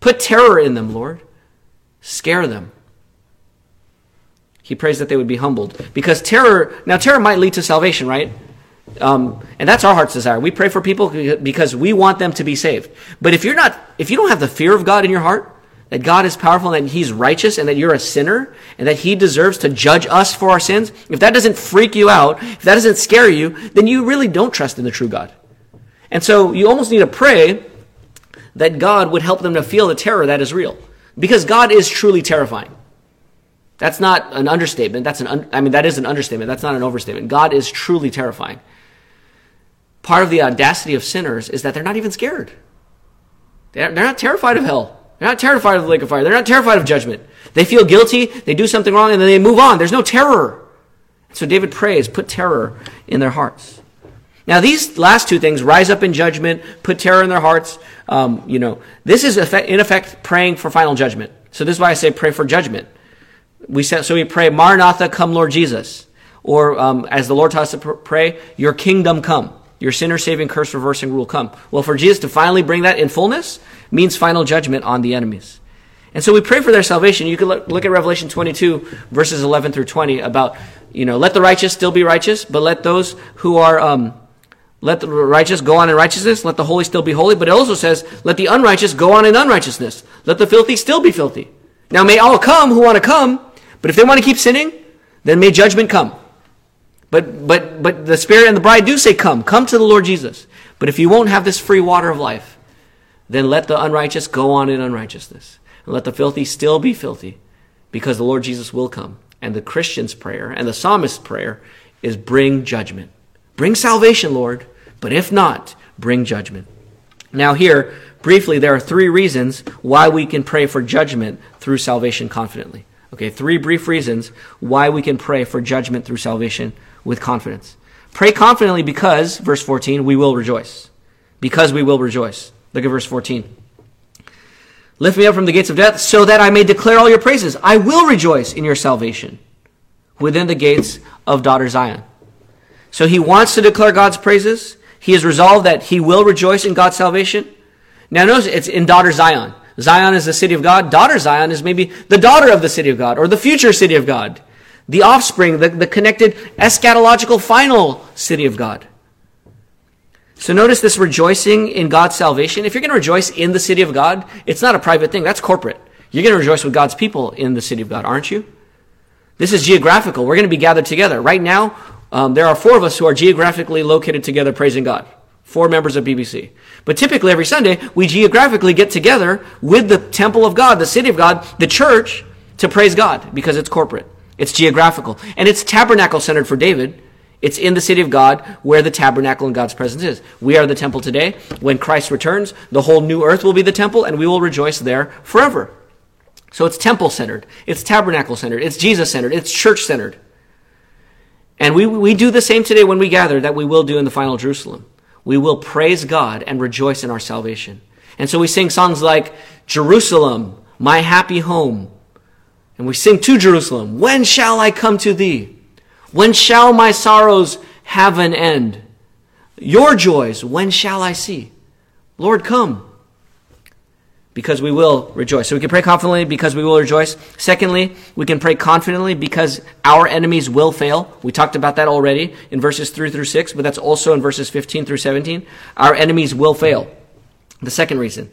Put terror in them, Lord. Scare them. He prays that they would be humbled. Because terror, now terror might lead to salvation, right? Um, and that's our heart's desire. We pray for people because we want them to be saved. But if you're not, if you don't have the fear of God in your heart, that God is powerful and that He's righteous and that you're a sinner and that He deserves to judge us for our sins, if that doesn't freak you out, if that doesn't scare you, then you really don't trust in the true God. And so you almost need to pray that God would help them to feel the terror that is real. Because God is truly terrifying. That's not an understatement. That's an un- I mean that is an understatement. That's not an overstatement. God is truly terrifying. Part of the audacity of sinners is that they're not even scared. They're, they're not terrified of hell. They're not terrified of the lake of fire. They're not terrified of judgment. They feel guilty, they do something wrong, and then they move on. There's no terror. So David prays, put terror in their hearts. Now, these last two things, rise up in judgment, put terror in their hearts, um, you know, this is in effect praying for final judgment. So this is why I say pray for judgment. We said, so we pray, Maranatha, come Lord Jesus. Or um, as the Lord taught us to pray, your kingdom come. Your sinner saving, curse reversing rule come. Well, for Jesus to finally bring that in fullness means final judgment on the enemies. And so we pray for their salvation. You can look, look at Revelation 22, verses 11 through 20, about, you know, let the righteous still be righteous, but let those who are, um, let the righteous go on in righteousness. Let the holy still be holy. But it also says, let the unrighteous go on in unrighteousness. Let the filthy still be filthy. Now may all come who want to come, but if they want to keep sinning, then may judgment come. But, but, but the Spirit and the bride do say, come. Come to the Lord Jesus. But if you won't have this free water of life, then let the unrighteous go on in unrighteousness. And let the filthy still be filthy, because the Lord Jesus will come. And the Christian's prayer and the psalmist's prayer is bring judgment. Bring salvation, Lord, but if not, bring judgment. Now, here, briefly, there are three reasons why we can pray for judgment through salvation confidently. Okay, three brief reasons why we can pray for judgment through salvation with confidence. Pray confidently because, verse 14, we will rejoice. Because we will rejoice. Look at verse 14. Lift me up from the gates of death so that I may declare all your praises. I will rejoice in your salvation. within the gates of daughter Zion. So he wants to declare God's praises. He is resolved that he will rejoice in God's salvation. Now notice it's in daughter Zion. Zion is the city of God. Daughter Zion is maybe the daughter of the city of God or the future city of God. The offspring, the, the connected eschatological final city of God. So notice this rejoicing in God's salvation. If you're going to rejoice in the city of God, it's not a private thing. That's corporate. You're going to rejoice with God's people in the city of God, aren't you? This is geographical. We're going to be gathered together. Right now, um, there are four of us who are geographically located together praising God. Four members of BBC. But typically every Sunday, we geographically get together with the temple of God, the city of God, the church, to praise God because it's corporate. It's geographical. And it's tabernacle centered for David. It's in the city of God where the tabernacle and God's presence is. We are the temple today. When Christ returns, the whole new earth will be the temple and we will rejoice there forever. So it's temple centered. It's tabernacle centered. It's Jesus centered. It's church centered. And we, we do the same today when we gather that we will do in the final Jerusalem. We will praise God and rejoice in our salvation. And so we sing songs like Jerusalem, my happy home. And we sing to Jerusalem, when shall I come to thee? When shall my sorrows have an end? Your joys, when shall I see? Lord, come because we will rejoice. So we can pray confidently because we will rejoice. Secondly, we can pray confidently because our enemies will fail. We talked about that already in verses 3 through 6, but that's also in verses 15 through 17. Our enemies will fail. The second reason.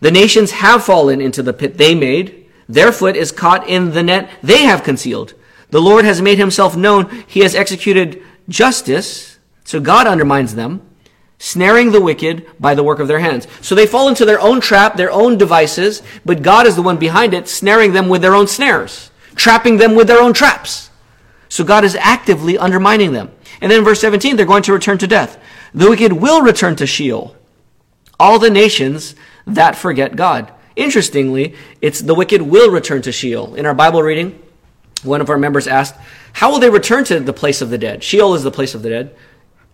The nations have fallen into the pit they made. Their foot is caught in the net they have concealed. The Lord has made himself known. He has executed justice. So God undermines them snaring the wicked by the work of their hands. So they fall into their own trap, their own devices, but God is the one behind it, snaring them with their own snares, trapping them with their own traps. So God is actively undermining them. And then verse 17, they're going to return to death. The wicked will return to Sheol. All the nations that forget God. Interestingly, it's the wicked will return to Sheol. In our Bible reading, one of our members asked, How will they return to the place of the dead? Sheol is the place of the dead.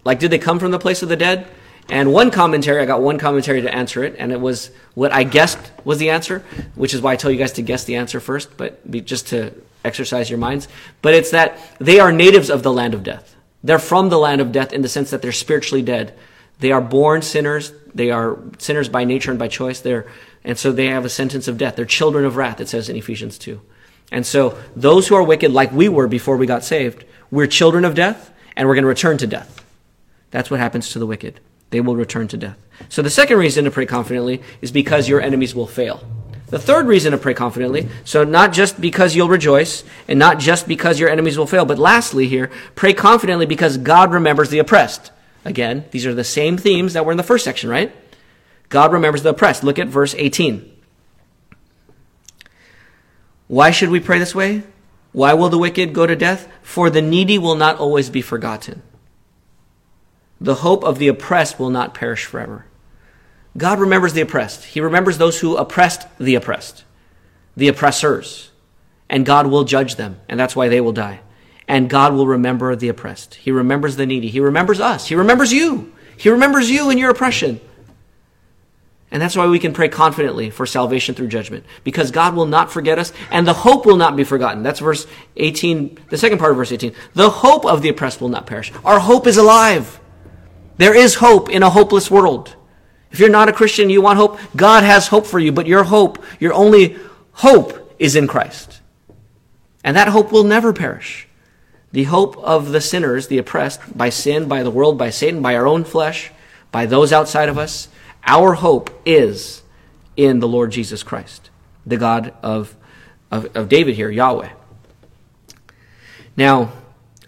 Like, did they come from the place of the dead? And one commentary, I got one commentary to answer it, and it was what I guessed was the answer, which is why I tell you guys to guess the answer first, but be, just to exercise your minds. But it's that they are natives of the land of death. They're from the land of death in the sense that they're spiritually dead. They are born sinners. They are sinners by nature and by choice. They're, and so they have a sentence of death. They're children of wrath, it says in Ephesians 2. And so those who are wicked, like we were before we got saved, we're children of death, and we're going to return to death. That's what happens to the wicked. They will return to death. So the second reason to pray confidently is because your enemies will fail. The third reason to pray confidently, so not just because you'll rejoice, and not just because your enemies will fail, but lastly here, pray confidently because God remembers the oppressed. Again, these are the same themes that were in the first section, right? God remembers the oppressed. Look at verse 18. Why should we pray this way? Why will the wicked go to death? For the needy will not always be forgotten. The hope of the oppressed will not perish forever. God remembers the oppressed. He remembers those who oppressed the oppressed, the oppressors. And God will judge them, and that's why they will die. And God will remember the oppressed. He remembers the needy. He remembers us. He remembers you. He remembers you and your oppression. And that's why we can pray confidently for salvation through judgment. Because God will not forget us, and the hope will not be forgotten. That's verse 18, the second part of verse 18. The hope of the oppressed will not perish. Our hope is alive. There is hope in a hopeless world. If you're not a Christian, you want hope, God has hope for you, but your hope, your only hope is in Christ. And that hope will never perish. The hope of the sinners, the oppressed, by sin, by the world, by Satan, by our own flesh, by those outside of us, our hope is in the Lord Jesus Christ, the God of, of, of David here, Yahweh. Now,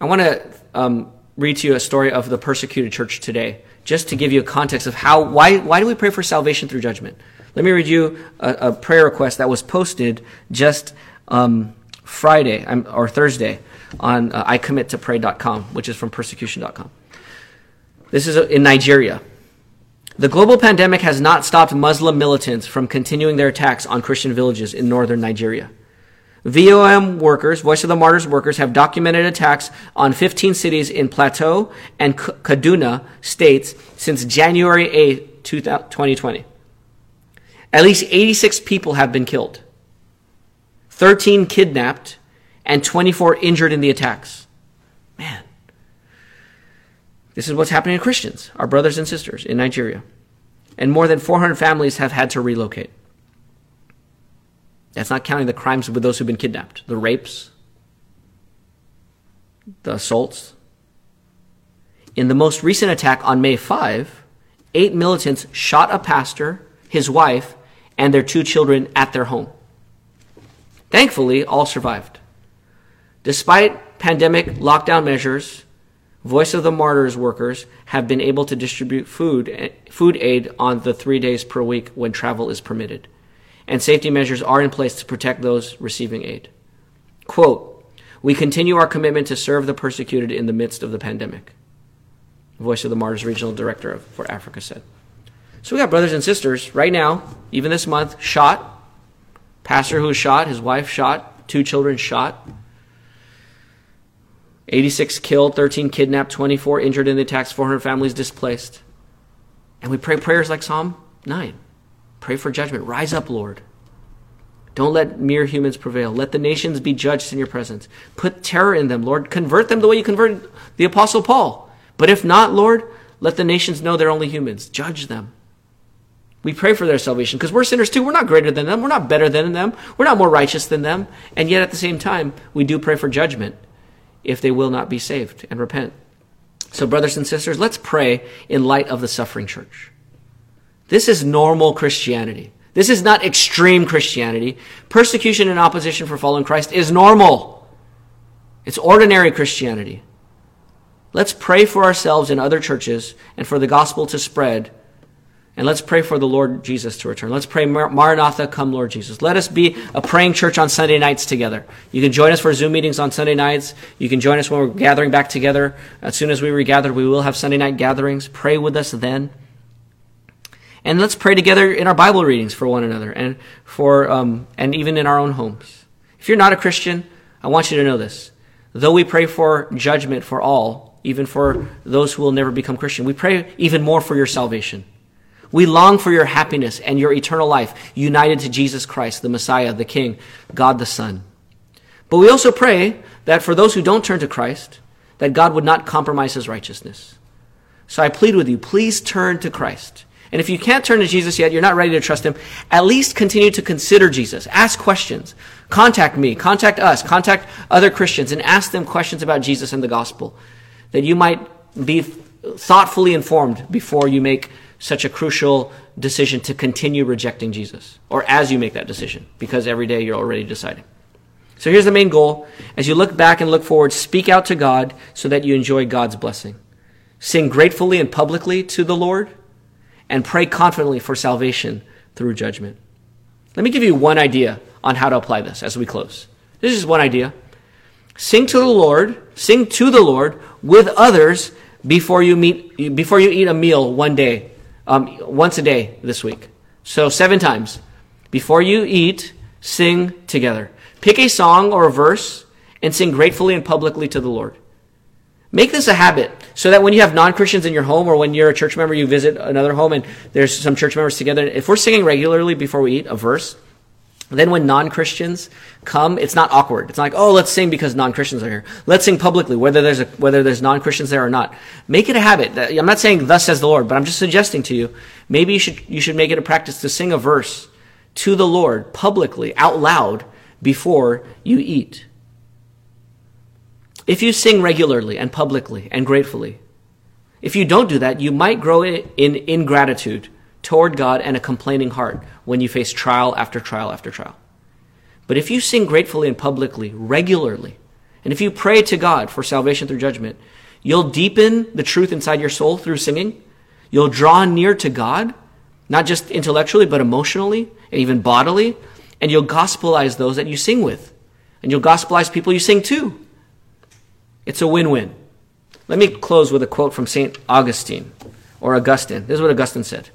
I want to um, read to you a story of the persecuted church today, just to give you a context of how, why, why do we pray for salvation through judgment? Let me read you a, a prayer request that was posted just um, Friday or Thursday on uh, icommittopray.com, which is from persecution.com. This is in Nigeria. The global pandemic has not stopped Muslim militants from continuing their attacks on Christian villages in northern Nigeria. VOM workers, Voice of the Martyrs workers, have documented attacks on 15 cities in Plateau and Kaduna states since January 8, 2020. At least 86 people have been killed, 13 kidnapped, and 24 injured in the attacks. Man. This is what's happening to Christians, our brothers and sisters in Nigeria. And more than 400 families have had to relocate. That's not counting the crimes with those who've been kidnapped, the rapes, the assaults. In the most recent attack on May 5, eight militants shot a pastor, his wife, and their two children at their home. Thankfully, all survived. Despite pandemic lockdown measures, Voice of the Martyrs workers have been able to distribute food, food aid on the three days per week when travel is permitted. And safety measures are in place to protect those receiving aid. Quote, we continue our commitment to serve the persecuted in the midst of the pandemic. Voice of the Martyrs Regional Director for Africa said. So we got brothers and sisters right now, even this month, shot. Pastor who was shot, his wife shot, two children shot. 86 killed, 13 kidnapped, 24 injured in the attacks, 400 families displaced. And we pray prayers like Psalm 9. Pray for judgment. Rise up, Lord. Don't let mere humans prevail. Let the nations be judged in your presence. Put terror in them, Lord. Convert them the way you converted the Apostle Paul. But if not, Lord, let the nations know they're only humans. Judge them. We pray for their salvation because we're sinners too. We're not greater than them. We're not better than them. We're not more righteous than them. And yet at the same time, we do pray for judgment if they will not be saved and repent. So, brothers and sisters, let's pray in light of the suffering church. This is normal Christianity. This is not extreme Christianity. Persecution and opposition for following Christ is normal. It's ordinary Christianity. Let's pray for ourselves and other churches and for the gospel to spread and let's pray for the Lord Jesus to return. Let's pray, Maranatha, come Lord Jesus. Let us be a praying church on Sunday nights together. You can join us for Zoom meetings on Sunday nights. You can join us when we're gathering back together. As soon as we regather, we will have Sunday night gatherings. Pray with us then. And let's pray together in our Bible readings for one another and for, um, and even in our own homes. If you're not a Christian, I want you to know this. Though we pray for judgment for all, even for those who will never become Christian, we pray even more for your salvation. We long for your happiness and your eternal life, united to Jesus Christ, the Messiah, the King, God the Son. But we also pray that for those who don't turn to Christ, that God would not compromise his righteousness. So I plead with you, please turn to Christ. And if you can't turn to Jesus yet, you're not ready to trust him, at least continue to consider Jesus. Ask questions. Contact me, contact us, contact other Christians, and ask them questions about Jesus and the gospel, that you might be thoughtfully informed before you make such a crucial decision to continue rejecting Jesus, or as you make that decision, because every day you're already deciding. So here's the main goal. As you look back and look forward, speak out to God so that you enjoy God's blessing. Sing gratefully and publicly to the Lord, and pray confidently for salvation through judgment. Let me give you one idea on how to apply this as we close. This is one idea. Sing to the Lord, sing to the Lord with others before you meet before you eat a meal one day um, once a day this week. So seven times. Before you eat, sing together. Pick a song or a verse and sing gratefully and publicly to the Lord. Make this a habit so that when you have non-Christians in your home or when you're a church member, you visit another home and there's some church members together. If we're singing regularly before we eat a verse, then when non-Christians come, it's not awkward. It's not like, oh, let's sing because non-Christians are here. Let's sing publicly, whether there's a, whether there's non-Christians there or not. Make it a habit. I'm not saying thus says the Lord, but I'm just suggesting to you, maybe you should, you should make it a practice to sing a verse to the Lord publicly, out loud, before you eat. If you sing regularly and publicly and gratefully, if you don't do that, you might grow in ingratitude toward God and a complaining heart when you face trial after trial after trial. But if you sing gratefully and publicly, regularly, and if you pray to God for salvation through judgment, you'll deepen the truth inside your soul through singing. You'll draw near to God, not just intellectually, but emotionally and even bodily. And you'll gospelize those that you sing with. And you'll gospelize people you sing to. It's a win win. Let me close with a quote from St. Augustine or Augustine. This is what Augustine said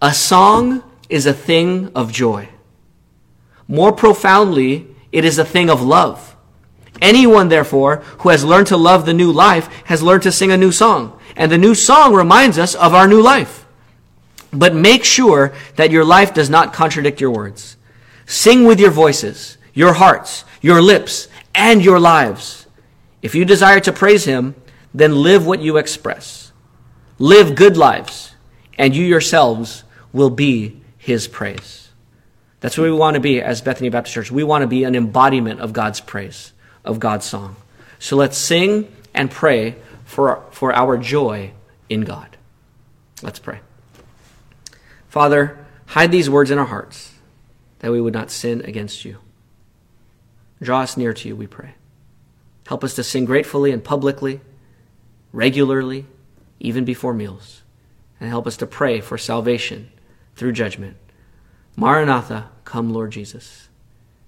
A song is a thing of joy. More profoundly, it is a thing of love. Anyone, therefore, who has learned to love the new life has learned to sing a new song. And the new song reminds us of our new life. But make sure that your life does not contradict your words. Sing with your voices, your hearts, your lips, and your lives. If you desire to praise him, then live what you express. Live good lives, and you yourselves will be his praise. That's what we want to be as Bethany Baptist Church. We want to be an embodiment of God's praise, of God's song. So let's sing and pray for, for our joy in God. Let's pray. Father, hide these words in our hearts that we would not sin against you. Draw us near to you, we pray. Help us to sing gratefully and publicly, regularly, even before meals. And help us to pray for salvation through judgment. Maranatha, come, Lord Jesus.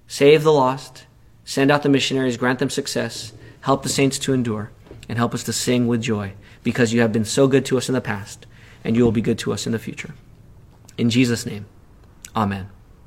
Save the lost, send out the missionaries, grant them success, help the saints to endure, and help us to sing with joy because you have been so good to us in the past and you will be good to us in the future. In Jesus' name, amen.